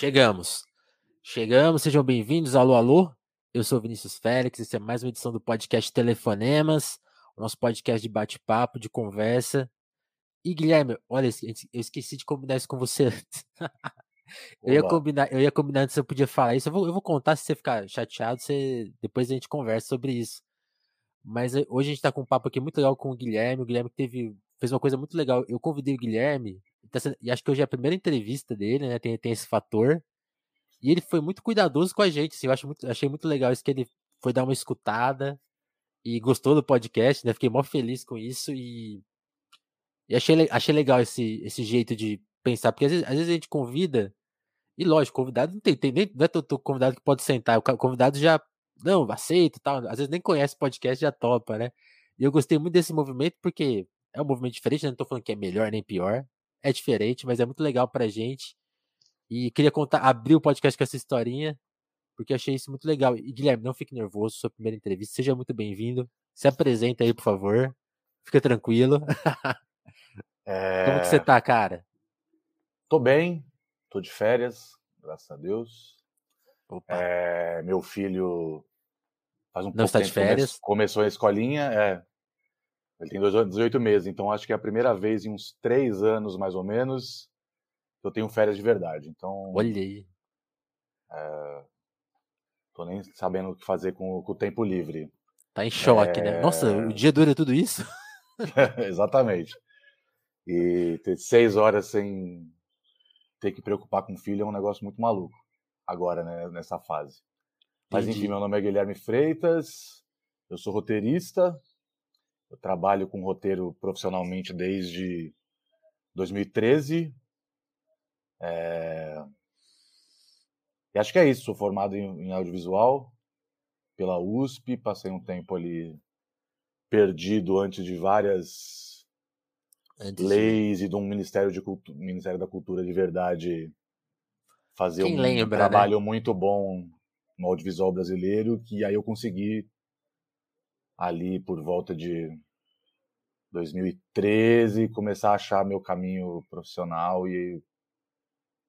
Chegamos. Chegamos, sejam bem-vindos. Alô, alô. Eu sou Vinícius Félix, esse é mais uma edição do podcast Telefonemas, o nosso podcast de bate-papo, de conversa. E Guilherme, olha, eu esqueci de combinar isso com você antes. eu, ia combinar, eu ia combinar antes eu podia falar isso. Eu vou, eu vou contar se você ficar chateado, você, depois a gente conversa sobre isso. Mas eh, hoje a gente tá com um papo aqui muito legal com o Guilherme. O Guilherme teve, fez uma coisa muito legal. Eu convidei o Guilherme, tá e acho que hoje é a primeira entrevista dele, né? Tem, tem esse fator. E ele foi muito cuidadoso com a gente, assim, eu acho muito, achei muito legal isso que ele foi dar uma escutada e gostou do podcast, né? Fiquei mó feliz com isso e, e achei, achei legal esse, esse jeito de pensar, porque às vezes, às vezes a gente convida, e lógico, convidado não tem, tem nem, não é todo convidado que pode sentar, o convidado já, não, aceita tal, às vezes nem conhece podcast, já topa, né? E eu gostei muito desse movimento porque é um movimento diferente, né? não tô falando que é melhor nem pior, é diferente, mas é muito legal pra gente. E queria contar, abrir o podcast com essa historinha, porque achei isso muito legal. E Guilherme, não fique nervoso, sua primeira entrevista, seja muito bem-vindo. Se apresenta aí, por favor. Fica tranquilo. É... Como que você tá, cara? Tô bem, tô de férias, graças a Deus. É, meu filho faz um não está de férias. começou a escolinha, é. Ele tem 18 meses, então acho que é a primeira vez em uns três anos, mais ou menos, eu tenho férias de verdade. Então. Olha aí. É, tô nem sabendo o que fazer com, com o tempo livre. Tá em choque, é... né? Nossa, o dia dura tudo isso? Exatamente. E ter seis horas sem ter que preocupar com o filho é um negócio muito maluco. Agora, né, nessa fase. Mas Entendi. enfim, meu nome é Guilherme Freitas, eu sou roteirista, eu trabalho com roteiro profissionalmente desde 2013, é... E acho que é isso. Sou formado em, em audiovisual pela USP, passei um tempo ali perdido antes de várias antes leis de... e de um Ministério, de Cultu... Ministério da Cultura de verdade fazer Quem um lembra, né? trabalho né? muito bom no audiovisual brasileiro, que aí eu consegui ali por volta de 2013 começar a achar meu caminho profissional e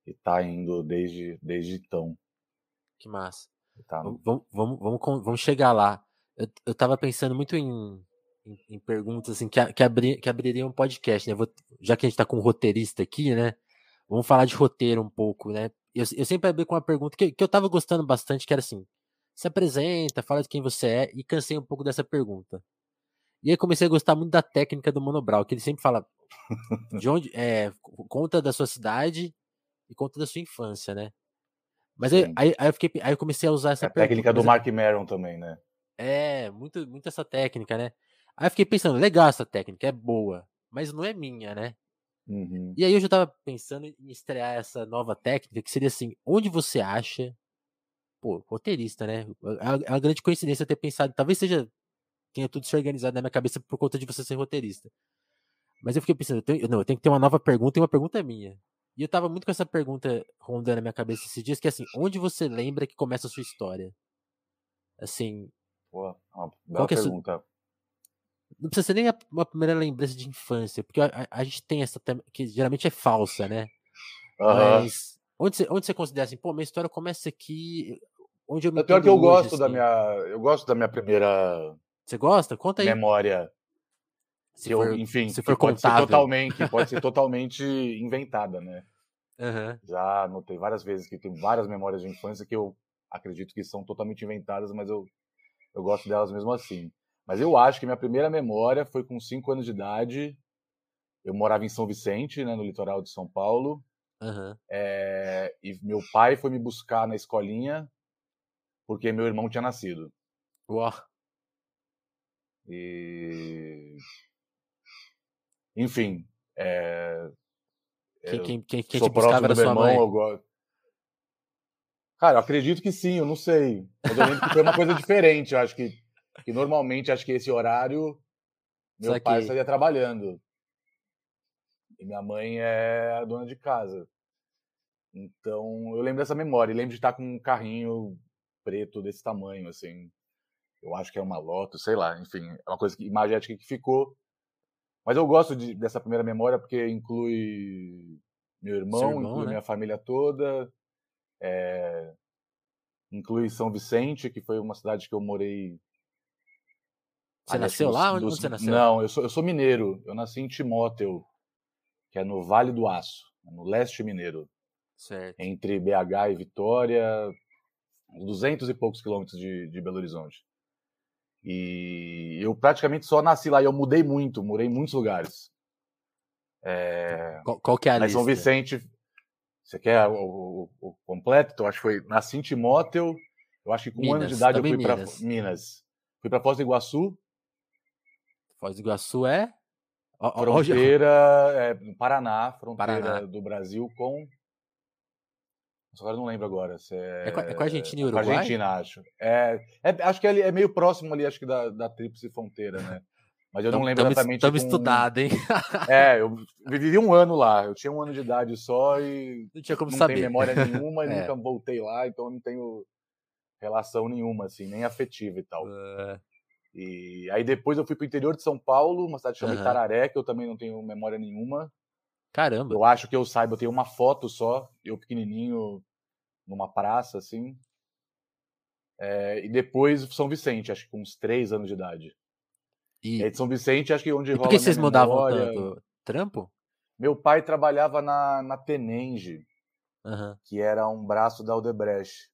e tá indo desde, desde então. Que massa. Tá no... vamos, vamos, vamos, vamos chegar lá. Eu, eu tava pensando muito em, em, em perguntas assim, que, que, abri, que abririam um podcast, né? Vou, já que a gente tá com um roteirista aqui, né? Vamos falar de roteiro um pouco, né? Eu, eu sempre abri com uma pergunta que, que eu tava gostando bastante, que era assim: se apresenta, fala de quem você é, e cansei um pouco dessa pergunta. E aí comecei a gostar muito da técnica do Monobral, que ele sempre fala de onde é, conta da sua cidade e conta da sua infância, né? Mas aí, aí, aí, eu fiquei, aí eu comecei a usar essa a técnica do Mark Maron também, né? É, muito, muito essa técnica, né? Aí eu fiquei pensando, legal essa técnica, é boa, mas não é minha, né? Uhum. E aí eu já tava pensando em estrear essa nova técnica, que seria assim, onde você acha, pô, roteirista, né? É uma é grande coincidência ter pensado, talvez seja, tenha tudo se organizado na minha cabeça por conta de você ser roteirista. Mas eu fiquei pensando, eu tenho, não, eu tenho que ter uma nova pergunta e uma pergunta minha. E eu tava muito com essa pergunta rondando na minha cabeça esses dias, que é assim, onde você lembra que começa a sua história? Assim. Pô, uma bela é pergunta. Sua... Não precisa ser nem uma primeira lembrança de infância, porque a, a, a gente tem essa que geralmente é falsa, né? Uhum. Mas onde você, onde você considera assim, pô, minha história começa aqui. Onde eu me é pior que eu hoje, gosto assim. da minha. Eu gosto da minha primeira. Você gosta? Conta aí. Memória. Se for, eu, enfim, se for pode ser totalmente, pode ser totalmente inventada, né? Uhum. Já notei várias vezes que tem várias memórias de infância que eu acredito que são totalmente inventadas, mas eu, eu gosto delas mesmo assim. Mas eu acho que minha primeira memória foi com 5 anos de idade. Eu morava em São Vicente, né, no litoral de São Paulo. Uhum. É, e meu pai foi me buscar na escolinha porque meu irmão tinha nascido. Uau. E enfim, é, quem, quem, quem, quem te buscava era sua irmão, mãe? Eu gosto. Cara, eu acredito que sim, eu não sei. Mas eu lembro que foi uma coisa diferente. Eu acho que, que normalmente, acho que esse horário, meu Isso pai aqui. estaria trabalhando. E minha mãe é a dona de casa. Então, eu lembro dessa memória. E lembro de estar com um carrinho preto desse tamanho, assim. Eu acho que é uma Lotus, sei lá. Enfim, é uma coisa que, imagética que ficou. Mas eu gosto de, dessa primeira memória porque inclui meu irmão, irmão inclui né? minha família toda. É, inclui São Vicente, que foi uma cidade que eu morei. Você nasceu lá? Onde você nasceu? Não, eu sou, eu sou mineiro. Eu nasci em Timóteo, que é no Vale do Aço, no leste mineiro. Certo. Entre BH e Vitória, 200 e poucos quilômetros de, de Belo Horizonte. E eu praticamente só nasci lá e eu mudei muito, morei em muitos lugares. É... Qual, qual, que é a Mas lista? São Vicente, você quer o, o, o, completo? Então, acho que foi nasci em Timóteo, eu acho que com Minas, um ano de idade eu fui para Minas. Fui para Foz do Iguaçu. Foz do Iguaçu é? Fronteira, é, Paraná, fronteira Paraná. do Brasil com Agora não lembro agora. Se é... É, com, é com a Argentina e Uruguai? Com a Argentina, acho. É, é, acho que é, é meio próximo ali, acho que da, da tríplice fronteira, né? Mas eu não lembro tamo, exatamente. Estamos com... estudado, hein? é, eu vivi um ano lá. Eu tinha um ano de idade só e não tinha como não saber. tenho memória nenhuma e é. nunca voltei lá, então eu não tenho relação nenhuma, assim, nem afetiva e tal. Uh... E aí depois eu fui pro interior de São Paulo, uma cidade chamada uhum. Itararé, que eu também não tenho memória nenhuma. Caramba. Eu acho que eu saiba, eu tenho uma foto só, eu pequenininho, numa praça, assim. É, e depois São Vicente, acho que com uns três anos de idade. E, e de São Vicente, acho que onde e rola. Por que vocês mudavam tanto? Trampo? Meu pai trabalhava na, na Tenenge, uhum. que era um braço da Aldebrecht.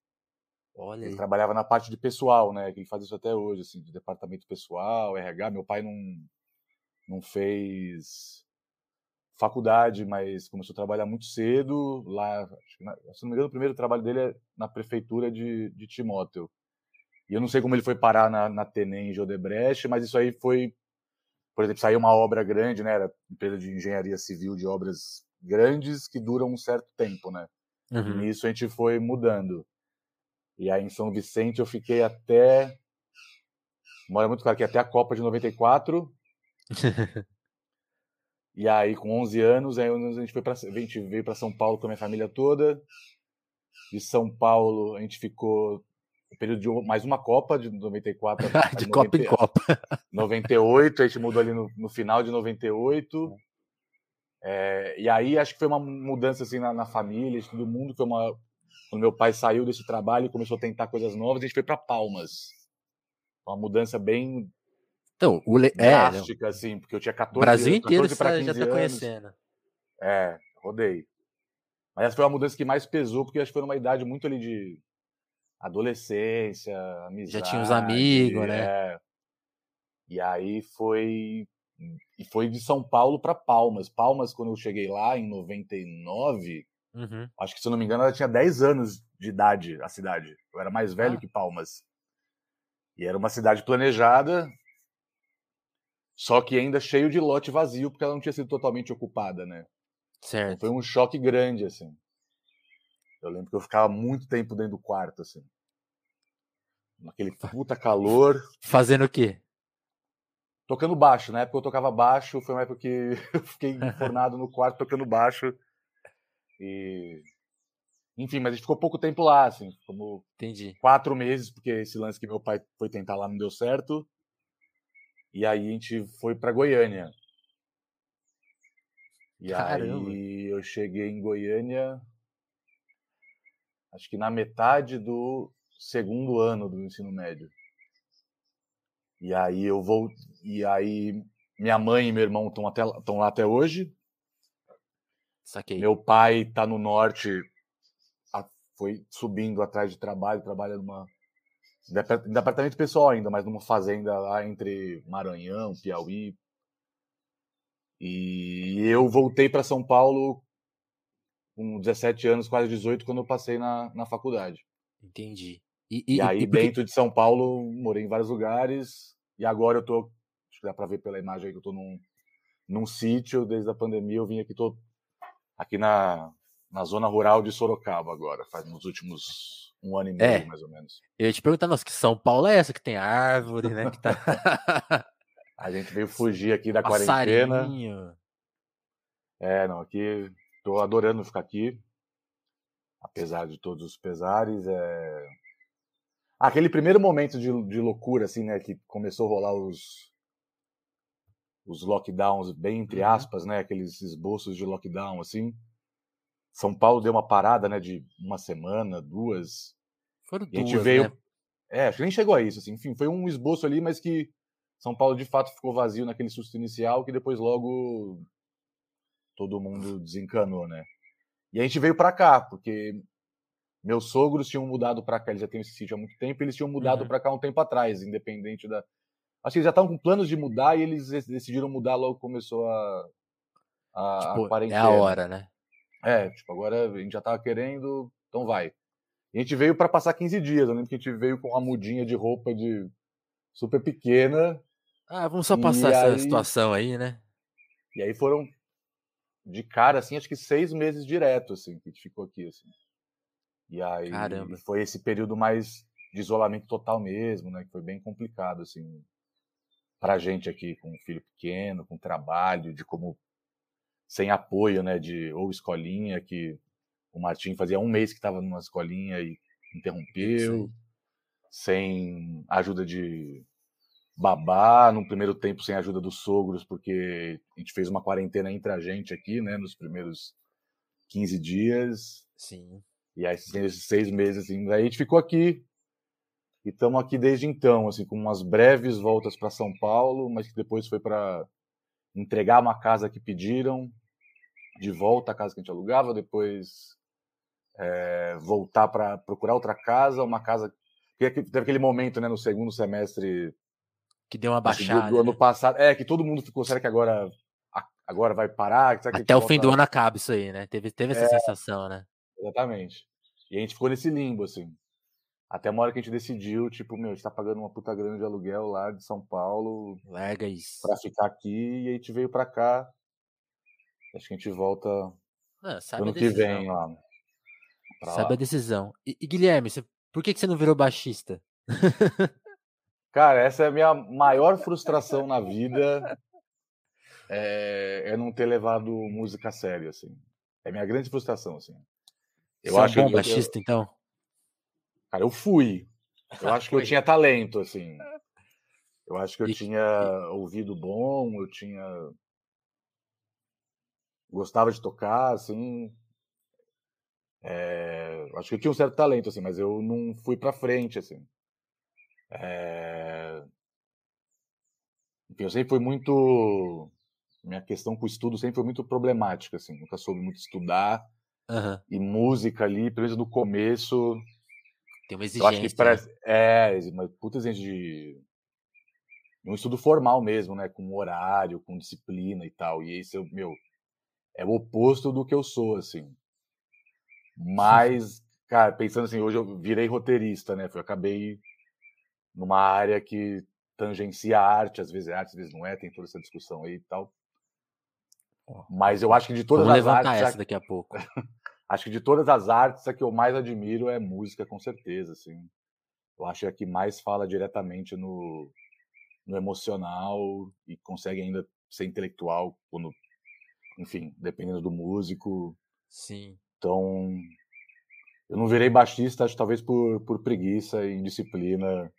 Olha ele aí. trabalhava na parte de pessoal, né? Que ele faz isso até hoje, assim, de departamento pessoal, RH. Meu pai não, não fez faculdade, mas começou a trabalhar muito cedo lá. Se não me engano, o primeiro trabalho dele é na prefeitura de, de Timóteo. E eu não sei como ele foi parar na, na Tenem em Odebrecht, mas isso aí foi, por exemplo, saiu uma obra grande, né? Era empresa de engenharia civil de obras grandes que duram um certo tempo, né? Uhum. E nisso a gente foi mudando. E aí em São Vicente eu fiquei até. Mora muito claro que até a Copa de 94. E aí, com 11 anos, aí a gente, foi pra, a gente veio para São Paulo com a minha família toda. De São Paulo, a gente ficou o período de mais uma Copa, de 94 de 90, Copa em Copa. 98, a gente mudou ali no, no final de 98. É, e aí acho que foi uma mudança assim na, na família, de todo mundo. Foi uma, quando meu pai saiu desse trabalho e começou a tentar coisas novas, a gente foi para Palmas. Uma mudança bem então, o le... drástica, é, assim, porque eu tinha 14 O Brasil anos, inteiro está, já está conhecendo. É, rodei. Mas essa foi uma mudança que mais pesou, porque acho que foi numa idade muito ali de adolescência, amizade. Já tinha os amigos, né? É. E aí foi. E foi de São Paulo para Palmas. Palmas, quando eu cheguei lá, em 99, uhum. acho que se eu não me engano, ela tinha 10 anos de idade, a cidade. Eu era mais velho ah. que Palmas. E era uma cidade planejada, só que ainda cheio de lote vazio, porque ela não tinha sido totalmente ocupada, né? Certo. Então foi um choque grande, assim. Eu lembro que eu ficava muito tempo dentro do quarto, assim. Naquele puta calor. Fazendo o quê? Tocando baixo. Na época eu tocava baixo, foi uma época que eu fiquei enfornado no quarto tocando baixo. E. Enfim, mas a gente ficou pouco tempo lá, assim. Como Entendi. quatro meses, porque esse lance que meu pai foi tentar lá não deu certo. E aí a gente foi para Goiânia. E Caramba. aí eu cheguei em Goiânia, acho que na metade do segundo ano do ensino médio. E aí eu vou, e aí minha mãe e meu irmão estão lá até hoje. Saquei. Meu pai está no norte, foi subindo atrás de trabalho, trabalha numa em departamento pessoal ainda, mas numa fazenda lá entre Maranhão, Piauí. E eu voltei para São Paulo com 17 anos, quase 18, quando eu passei na, na faculdade. Entendi. E, e, e aí, e porque... dentro de São Paulo, morei em vários lugares. E agora eu tô, acho que dá para ver pela imagem aí que eu tô num, num sítio. Desde a pandemia eu vim aqui, tô aqui na, na zona rural de Sorocaba agora, faz nos últimos um ano e meio, é. mais ou menos. Eu ia te perguntar, nossa, que São Paulo é essa que tem árvore, né? Que tá... a gente veio fugir aqui da quarentena. É, não, aqui tô adorando ficar aqui. Apesar de todos os pesares, é aquele primeiro momento de, de loucura, assim, né, que começou a rolar os os lockdowns, bem entre uhum. aspas, né, aqueles esboços de lockdown, assim. São Paulo deu uma parada, né, de uma semana, duas. Foram E a gente duas, veio. né? É, acho que nem chegou a isso, assim. Enfim, foi um esboço ali, mas que São Paulo de fato ficou vazio naquele susto inicial, que depois logo todo mundo desencanou, né? E a gente veio pra cá, porque meus sogros tinham mudado pra cá, eles já têm esse sítio há muito tempo, eles tinham mudado Uhum. pra cá um tempo atrás, independente da. Acho que eles já estavam com planos de mudar e eles dec- decidiram mudar logo começou a, a, a Tipo, é quarentena. a hora, né? É, tipo, agora a gente já tava querendo, então vai. E a gente veio pra passar 15 dias. Eu lembro que a gente veio com uma mudinha de roupa de super pequena. Ah, vamos só passar essa aí- situação aí, né? E aí foram de cara, assim, acho que seis meses direto, assim, que a gente ficou aqui, assim. E aí Caramba. foi esse período mais de isolamento total mesmo, né? Que foi bem complicado, assim, pra gente aqui, com um filho pequeno, com trabalho, de como sem apoio, né? De ou escolinha, que o Martim fazia um mês que estava numa escolinha e interrompeu, sem ajuda de babá, no primeiro tempo sem ajuda dos sogros, porque a gente fez uma quarentena entre a gente aqui, né? Nos primeiros 15 dias. Sim. E aí, esses esses seis meses, assim, daí a gente ficou aqui. E estamos aqui desde então, assim, com umas breves voltas para São Paulo, mas que depois foi para entregar uma casa que pediram, de volta à casa que a gente alugava, depois é, voltar para procurar outra casa, uma casa. Porque teve aquele momento, né, no segundo semestre Que deu uma assim, do- baixada. do, ano né? passado. É, que todo mundo ficou, será que agora, a- agora vai parar? A Até o fim do volta- ano acaba isso aí, né? Teve, teve essa É. sensação, né? Exatamente. E a gente ficou nesse limbo, assim. Até uma hora que a gente decidiu, tipo, meu, a gente tá pagando uma puta grana de aluguel lá de São Paulo Larga isso. pra ficar aqui e a gente veio pra cá. Acho que a gente volta Não, sabe a ano que vem lá. Sabe lá. a decisão. E, e, Guilherme, você- por que, que você não virou baixista? Cara, essa é a minha maior frustração na vida. É, é não ter levado música a sério, assim. É a minha grande frustração, assim. Eu você acho é um bom que eu- baixista, então? Cara, eu fui. Eu acho que eu tinha talento, assim. Eu acho que eu E- tinha ouvido bom, eu tinha. Gostava de tocar, assim. É, Acho que eu tinha um certo talento, assim, mas eu não fui pra frente, assim. É, Enfim, eu sempre fui muito. Minha questão com o estudo sempre foi muito problemática, assim. Nunca soube muito estudar. Aham. E música ali, pelo menos no começo, Tem uma eu acho exigência. que parece. É, uma puta exigência de. Um estudo formal mesmo, né? Com horário, com disciplina e tal. E esse, eu, meu, é o oposto do que eu sou, assim. Mas, cara, pensando assim, hoje eu virei roteirista, né? Eu acabei numa área que tangencia a arte, às vezes é arte, às vezes não é, tem toda essa discussão aí e tal. Mas eu acho que de todas Vamos as levantar artes, essa daqui a pouco. Acho que de todas as artes, a que eu mais admiro é música, com certeza, assim. Eu acho que é a que mais fala diretamente no, no emocional e consegue ainda ser intelectual quando, enfim, dependendo do músico. Sim. Então, eu não virei baixista, acho talvez por, por preguiça e indisciplina,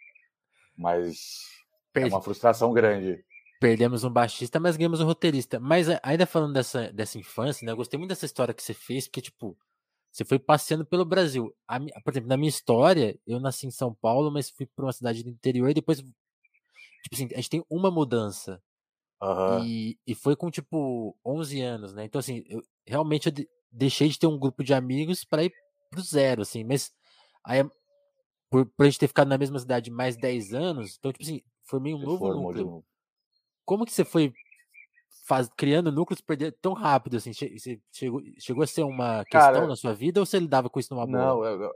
mas é uma frustração grande. Perdemos um baixista, mas ganhamos um roteirista. Mas a- ainda falando dessa, dessa infância, né? Eu gostei muito dessa história que você fez, porque, tipo, você foi passeando pelo Brasil. A por exemplo, na minha história, eu nasci em São Paulo, mas fui para uma cidade do interior e depois. Tipo assim, a gente tem uma mudança. Aham. E, e foi com, tipo, 11 anos, né? Então, assim, eu realmente eu de- deixei de ter um grupo de amigos para ir pro zero, assim. Mas aí, por, por a gente ter ficado na mesma cidade mais 10 anos, então, tipo assim, formei um novo núcleo. Como que você foi faz, criando núcleos perder tão rápido, assim? Che- Você chegou, chegou a ser uma questão Cara, na sua vida ou você lidava com isso numa boa? Não, eu- eu-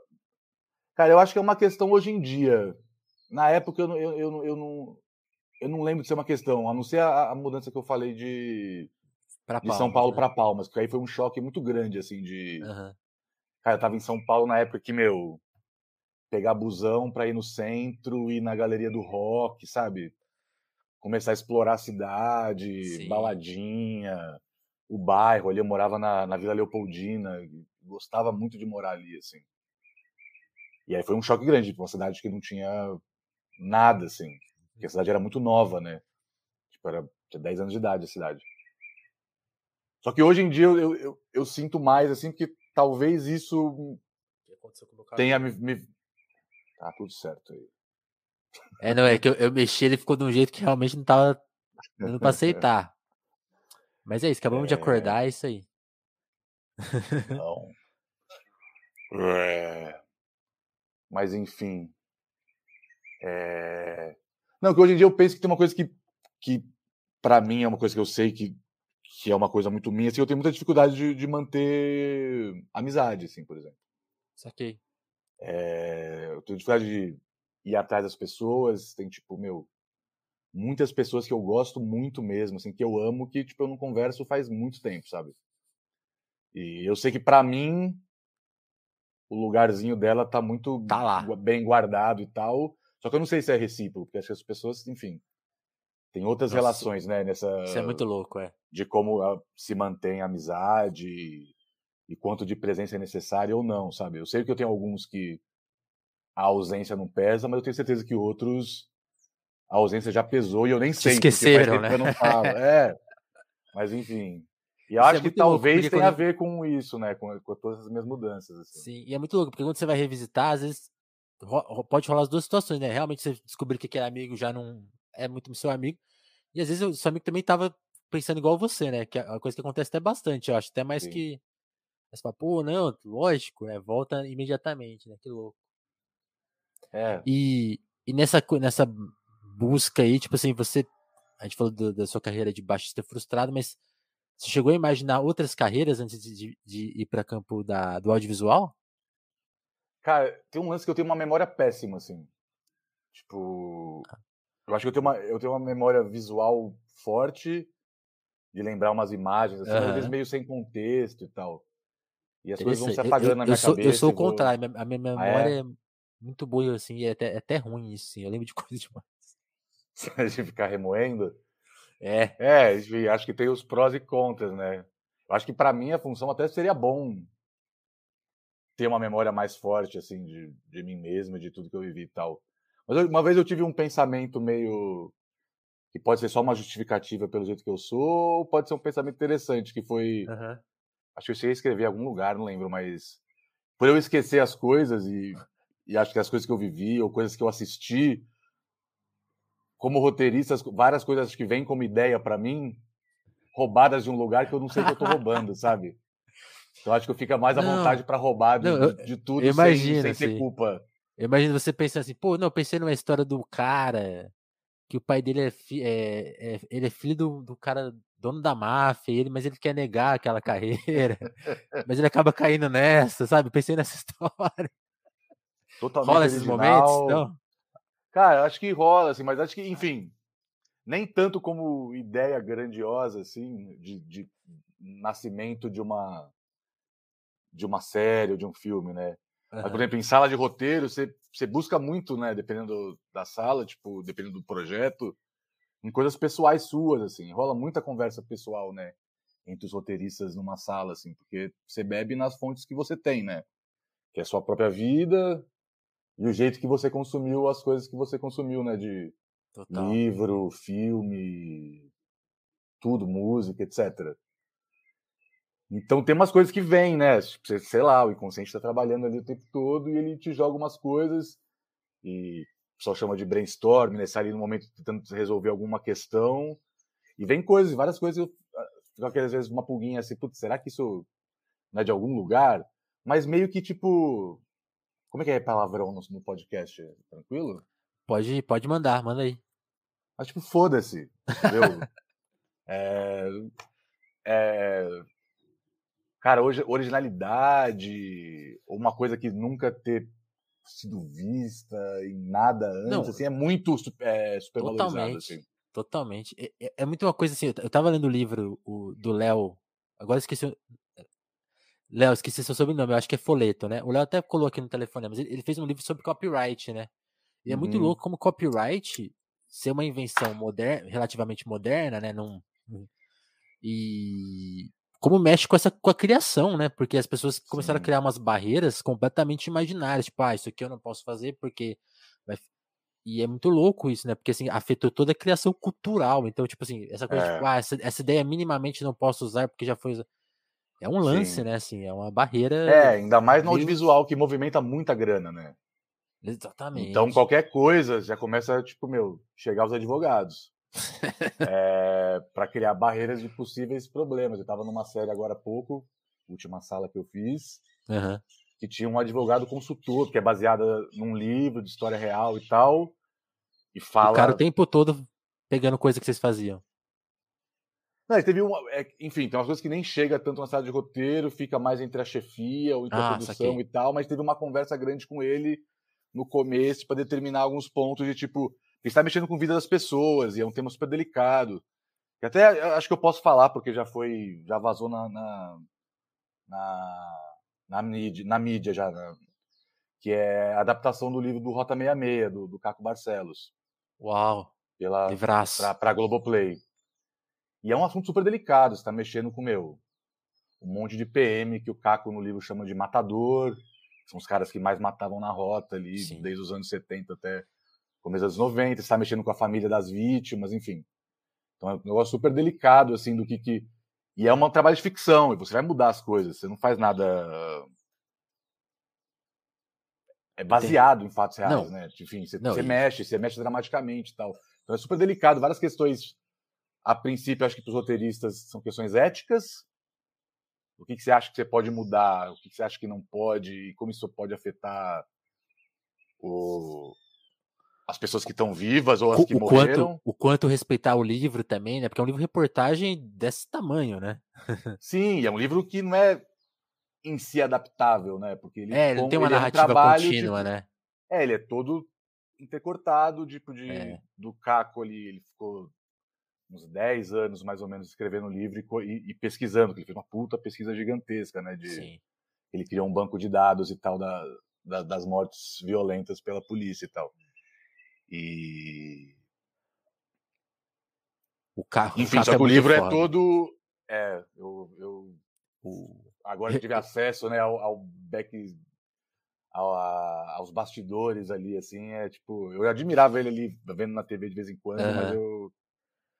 cara, eu acho que é uma questão hoje em dia. Na época eu não, eu, eu, eu não, eu não lembro de ser uma questão, a não ser a, a mudança que eu falei de, Pra de São Palmas, Paulo né? para Palmas, que aí foi um choque muito grande, assim, de. Aham. Cara, eu tava em São Paulo na época que, meu, pegar busão pra ir no centro, ir na galeria do rock, sabe? Começar a explorar a cidade, Sim. baladinha, o bairro ali. Eu morava na, na Vila Leopoldina, gostava muito de morar ali, assim. E aí foi um choque grande, tipo, uma cidade que não tinha nada, assim. Porque a cidade era muito nova, né? Tipo, era, tinha 10 anos de idade a cidade. Só que hoje em dia eu, eu, eu, sinto mais, assim, que talvez isso tenha me, me. Tá tudo certo aí. É, não, é que eu, eu mexi, ele ficou de um jeito que realmente não tava dando pra aceitar. Mas é isso, acabamos é... de acordar, é isso aí. Não. É... Mas enfim. É... Não, que hoje em dia eu penso que tem uma coisa que, que para mim é uma coisa que eu sei que, que é uma coisa muito minha, assim, eu tenho muita dificuldade de, de manter amizade, assim, por exemplo. Saquei. É... Eu tenho dificuldade de ir atrás das pessoas, tem tipo, meu, muitas pessoas que eu gosto muito mesmo, assim, que eu amo, que tipo eu não converso faz muito tempo, sabe? E eu sei que para mim o lugarzinho dela tá muito tá lá. bem guardado e tal. Só que eu não sei se é recíproco, porque acho que as pessoas, enfim, tem outras Nossa, relações, né, nessa Isso é muito louco, é. De como se mantém a amizade e, e quanto de presença é necessária ou não, sabe? Eu sei que eu tenho alguns que a ausência não pesa, mas eu tenho certeza que outros a ausência já pesou e eu nem sei. Esqueceram, né? eu não falo. é. Mas enfim. E isso acho é que talvez tenha quando... a ver com isso, né? Com, com, todas as minhas mudanças. Assim. Sim, e é muito louco, porque quando você vai revisitar, às vezes ro pode rolar as duas situações, né? Realmente você descobrir que aquele amigo já não é muito seu amigo. E às vezes o seu amigo também estava pensando igual você, né? Que é uma coisa que acontece até bastante, eu acho. Até mais Sim. que. Você fala, pô, não, lógico, né? Volta imediatamente, né? Que louco. É. E, e nessa, nessa busca aí, tipo assim, você. A gente falou do, da sua carreira de baixista frustrado, mas você chegou a imaginar outras carreiras antes de, de, de ir para campo da, do audiovisual? Cara, tem um lance que eu tenho uma memória péssima, assim. Tipo. Ah. Eu acho que eu tenho uma, eu tenho uma memória visual forte de lembrar umas imagens, assim, uhum. às vezes meio sem contexto e tal. E as coisas vão se apagando eu, na minha eu sou, cabeça. Eu sou o contrário, a minha memória ah, é? Muito boa, assim, e é até, é até ruim isso, assim. Eu lembro de coisas demais. de ficar remoendo. É. É, acho que tem os prós e contras, né? Eu acho que para mim a função até seria bom ter uma memória mais forte, assim, de, de mim mesmo, de tudo que eu vivi e tal. Mas eu, uma vez eu tive um pensamento meio. que pode ser só uma justificativa pelo jeito que eu sou, ou pode ser um pensamento interessante, que foi. Uhum. Acho que eu cheguei a escrever em algum lugar, não lembro, mas. Por eu esquecer as coisas e, e acho que as coisas que eu vivi, ou coisas que eu assisti, como roteirista, várias coisas que vêm como ideia para mim, roubadas de um lugar que eu não sei que eu tô roubando, sabe? Então acho que eu fico mais à vontade para roubar de, não, de, tudo sem, sem ter assim, culpa. Imagina você pensando assim, pô, não, pensei numa história do cara que o pai dele é, fi, é, é, ele é filho do, do cara dono da máfia, ele, mas ele quer negar aquela carreira, mas ele acaba caindo nessa, sabe? Pensei nessa história. Totalmente Rola esses momentos, não? Cara, acho que rola, assim, mas acho que, enfim, nem tanto como ideia grandiosa, assim, de, de nascimento de uma de uma série ou de um filme, né? Uhum. Mas, por exemplo, em sala de roteiro, você, você busca muito, né? Dependendo da sala, tipo, dependendo do projeto, em coisas pessoais suas, assim. Rola muita conversa pessoal, né? Entre os roteiristas numa sala, assim, porque você bebe nas fontes que você tem, né? Que é a sua própria vida, e o jeito que você consumiu as coisas que você consumiu, né? De Total. livro, filme, tudo, música, etc. Então tem umas coisas que vêm, né? Sei lá, o inconsciente está trabalhando ali o tempo todo e ele te joga umas coisas e pessoal chama de brainstorm, né? Sai ali no momento tentando resolver alguma questão e vem coisas, várias coisas. Eu ah, fico às vezes uma pulguinha assim, putz, será que isso não é de algum lugar? Mas meio que tipo, como é que é palavrão no, no podcast? Tranquilo? Pode, pode mandar, manda aí. Mas, tipo, foda-se, entendeu? é, é, cara, hoje, originalidade, uma coisa que nunca ter sido vista em nada antes, Não, assim, é muito é, supervalorizado. Totalmente, assim. totalmente. É, é, é, muito uma coisa assim, eu tava lendo o livro o, do Léo, agora esqueci, Léo, esqueci seu sobrenome, eu acho que é Foleto, né? O Léo até colocou aqui no telefone, mas ele fez um livro sobre copyright, né? E é muito uhum. louco como copyright ser uma invenção moderna, relativamente moderna, né? Num, e como mexe com essa com a criação, né? Porque as pessoas começaram Sim. a criar umas barreiras completamente imaginárias, tipo, ah, isso aqui eu não posso fazer porque vai... e é muito louco isso, né? Porque assim, afetou toda a criação cultural. Então, tipo assim, essa coisa é. tipo, ah, essa, essa ideia minimamente não posso usar porque já foi É um lance, Sim. né? Assim, é uma barreira. É, ainda mais no audiovisual, que movimenta muita grana, né? Exatamente. Então, qualquer coisa já começa, tipo, meu, chegar os advogados. é, para criar barreiras de possíveis problemas. Eu estava numa série agora há pouco, última sala que eu fiz, uhum. que tinha um advogado consultor, que é baseada num livro de história real e tal. E fala. O cara o tempo todo pegando coisa que vocês faziam. Não, teve uma. É, enfim, tem umas coisas que nem chega tanto na sala de roteiro, fica mais entre a chefia ou entre ah, a produção saquei. e tal, mas teve uma conversa grande com ele no começo para determinar alguns pontos de tipo está mexendo com a vida das pessoas e é um tema super delicado. Que até acho que eu posso falar porque já foi, já vazou na na, na, na mídia, na mídia já, né? que é a adaptação do livro do Rota 66 do, do Caco Barcelos. Uau. Pela para Globoplay. E é um assunto super delicado, está mexendo com meu um monte de PM que o Caco no livro chama de matador, são os caras que mais matavam na rota ali, Sim. desde os anos 70 até começo dos 90, está mexendo com a família das vítimas, enfim. Então é um negócio super delicado, assim, do que. que... E é um trabalho de ficção, e você vai mudar as coisas, você não faz nada. É baseado em fatos reais, não. né? Enfim, você, não, você mexe, você mexe dramaticamente e tal. Então é super delicado, várias questões. A princípio, acho que para os roteiristas são questões éticas. O que, que você acha que você pode mudar? O que, que você acha que não pode? E como isso pode afetar o, as pessoas que estão vivas ou as que o morreram. Quanto, o quanto respeitar o livro também, né? Porque é um livro reportagem desse tamanho, né? Sim, é um livro que não é em si adaptável, né? Porque ele, é, ele tem uma ele narrativa é um trabalho, contínua, tipo, né? É, ele é todo intercortado, tipo, de, é. do Caco ali, ele ficou uns 10 anos mais ou menos escrevendo o livro e, e, pesquisando, porque ele fez uma puta pesquisa gigantesca, né? De, Sim. Ele criou um banco de dados e tal da, da, das mortes violentas pela polícia e tal. E. O carro. Enfim, o, só que o livro é foda. é todo. É, eu, eu o... agora tive acesso né, ao, ao back. Ao, a, aos bastidores ali, assim, é tipo, eu admirava ele ali vendo na TV de vez em quando, uhum. mas eu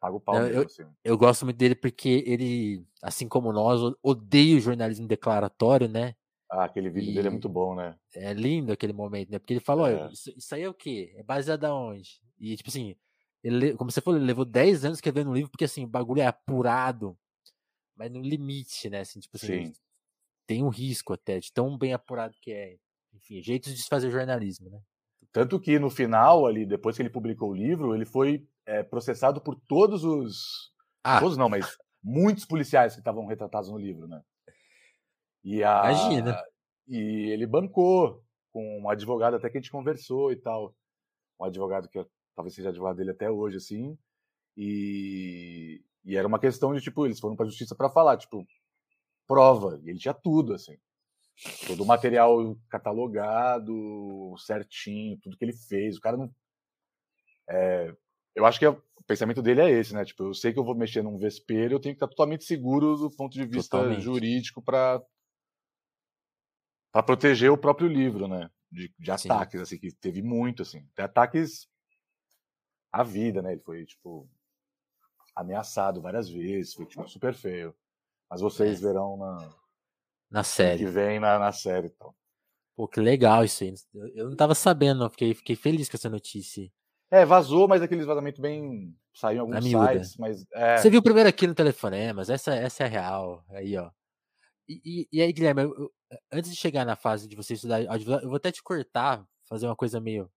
pago o pau Não, mesmo, eu, assim. eu gosto muito dele porque ele, assim como nós, odeia o jornalismo declaratório, né? Ah, aquele vídeo e dele é muito bom, né? É lindo aquele momento, né? Porque ele falou, é. isso, isso, aí é o quê? É baseado aonde? E, tipo assim, ele, como você falou, ele levou 10 anos escrevendo um livro, porque assim, o bagulho é apurado, mas no limite, né? Assim, tipo assim, Sim. tem um risco até, de tão bem apurado que é. Enfim, jeitos de fazer jornalismo, né? Tanto que no final, ali, depois que ele publicou o livro, ele foi é, processado por todos os. Ah. Todos não, mas muitos policiais que estavam retratados no livro, né? E a, Imagina. E ele bancou com um advogado até que a gente conversou e tal. Um advogado que talvez seja advogado dele até hoje, assim. E, e era uma questão de, tipo, eles foram pra justiça para falar, tipo, prova. E ele tinha tudo, assim. Todo o material catalogado, certinho, tudo que ele fez. O cara não. É, eu acho que é, o pensamento dele é esse, né? Tipo, eu sei que eu vou mexer num vespeiro, eu tenho que estar totalmente seguro do ponto de vista totalmente. jurídico para para proteger o próprio livro, né? De, de ataques, Sim. assim, que teve muito, assim. Até ataques à vida, né? Ele foi, tipo, ameaçado várias vezes, foi, tipo, super feio. Mas vocês é. verão na... Na série. Que vem na, na série e tal. Pô, que legal isso aí. Eu não tava sabendo, não. Fiquei, fiquei feliz com essa notícia. É, vazou, mas aqueles vazamentos bem. Saiu em alguns sites, mas. É... Você viu primeiro aqui no telefone, mas essa, essa é real. Aí, ó. E, e, e aí, Guilherme, eu, eu, antes de chegar na fase de você estudar eu vou até te cortar, fazer uma coisa meio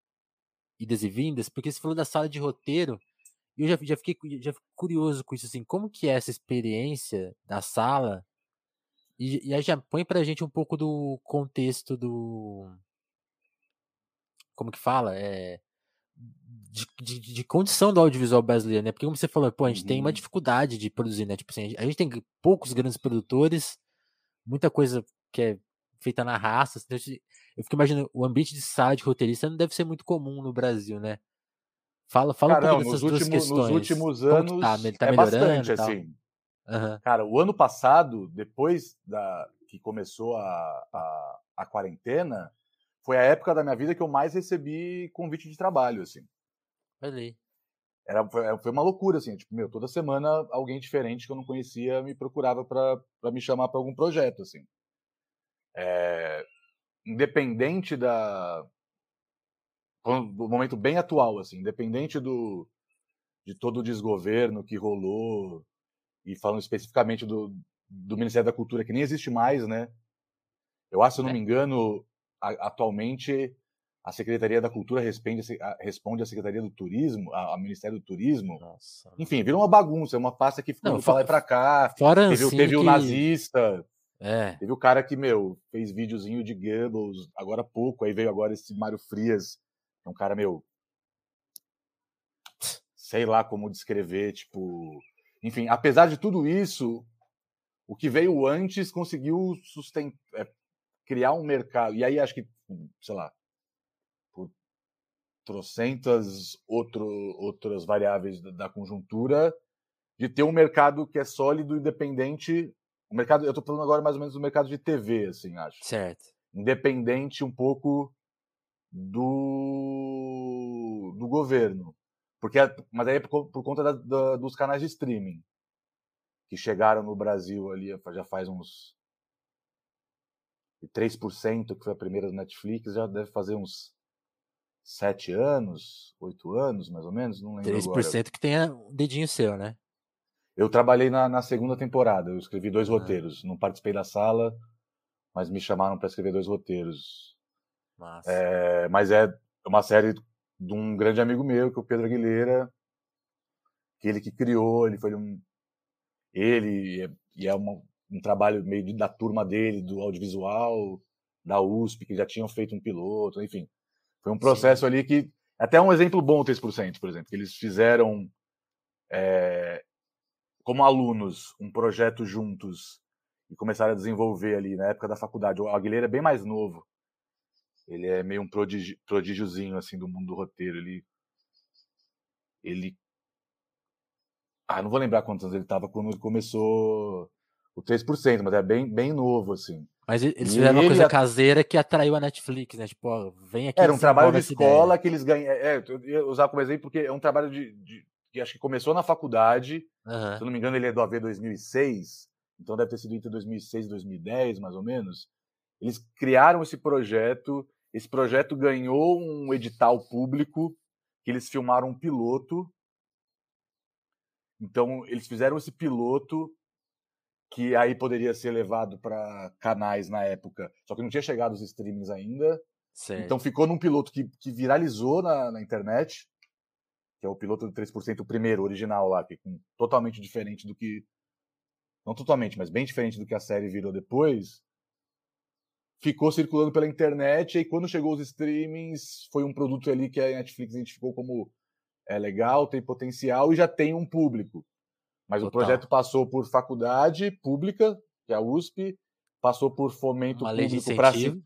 idas e vindas, porque você falou da sala de roteiro, e eu já, já, fiquei já fiquei curioso com isso, assim, como que é essa experiência da sala? E, e aí já põe pra gente um pouco do contexto do. Como que fala? É. De, de, de, condição do audiovisual brasileiro, né? Porque como você falou, pô, a gente uhum. tem uma uhum. dificuldade de produzir, né? Tipo assim, a gente tem poucos grandes produtores, muita coisa que é feita na raça. Assim, eu fico imaginando, o ambiente de sala de roteirista não deve ser muito comum no Brasil, né? Fala, fala Cara, um pouco não, dessas duas questões. Nos últimos anos tá? Ele tá é bastante, assim. Uhum. Cara, o ano passado, depois da que começou a, a, a, quarentena, foi a época da minha vida que eu mais recebi convite de trabalho, assim. Ali. era, foi uma loucura, assim, tipo, meu, toda semana alguém diferente que eu não conhecia me procurava para me chamar para algum projeto, assim. É, independente da do momento bem atual, assim, independente do de todo o desgoverno que rolou e falando especificamente do, do Ministério da Cultura que nem existe mais, né? Eu acho, se eu não é. me engano, a, atualmente a Secretaria da Cultura responde, responde à Secretaria do Turismo, ao Ministério do Turismo. Nossa. Enfim, virou uma bagunça, é uma pasta que ficou para lá e para cá. Fora teve, assim teve que... o nazista. É. Teve o cara que, meu, fez videozinho de Goebbels agora há pouco, aí veio agora esse Mário Frias, que é um cara, meu, sei lá como descrever, tipo, enfim, apesar de tudo isso, o que veio antes conseguiu sustentar, é, criar um mercado. E aí acho que, sei lá, trocentas outro, outras variáveis da, da, conjuntura, de ter um mercado que é sólido, independente. O mercado, eu estou falando agora mais ou menos do mercado de TV, assim, acho. Certo. Independente um pouco do, do governo. Porque, mas aí é por, por conta da, da, dos canais de streaming que chegaram no Brasil ali já faz uns 3%, que foi a primeira do Netflix, já deve fazer uns sete anos, oito anos, mais ou menos, não lembro 3% agora. que tenha um dedinho seu, né? Eu trabalhei na, na segunda temporada, eu escrevi dois ah. roteiros. Não participei da sala, mas me chamaram para escrever dois roteiros. É, mas é uma série de um grande amigo meu, que é o Pedro Aguilera, que ele que criou, ele foi um... Ele, e é uma, um trabalho meio da turma dele, do audiovisual, da USP, que já tinham feito um piloto, enfim. Foi um processo Sim. ali que. Até um exemplo bom, o 3%, por exemplo, que eles fizeram é, como alunos um projeto juntos e começaram a desenvolver ali na época da faculdade. O Aguilera é bem mais novo. Ele é meio um prodígio, prodígiozinho assim do mundo do roteiro. Ele ele ah, não vou lembrar quantos anos ele estava quando ele começou o 3%, mas é bem bem novo assim. Mas eles fizeram uma coisa caseira que atraiu a Netflix, né? Tipo, ó, vem aqui. Era um trabalho de escola ideia. que eles ganham. É, é, eu ia usar como exemplo porque é um trabalho de, de que acho que começou na faculdade. Uhum. Se eu não me engano, ele é do AV 2006, então deve ter sido entre 2006 e 2010, mais ou menos. Eles criaram esse projeto. Esse projeto ganhou um edital público que eles filmaram um piloto. Então, eles fizeram esse piloto que aí poderia ser levado para canais na época, só que não tinha chegado os streamings ainda. Certo. Então ficou num piloto que, que viralizou na, na, internet, que é o piloto do 3%, o primeiro, original lá, que é totalmente diferente do que. Não totalmente, mas bem diferente do que a série virou depois. Ficou circulando pela internet, e quando chegou os streamings, foi um produto ali que a Netflix identificou como é legal, tem potencial e já tem um público. Mas Total. o projeto passou por faculdade pública, que é a USP, passou por fomento Uma público para ser,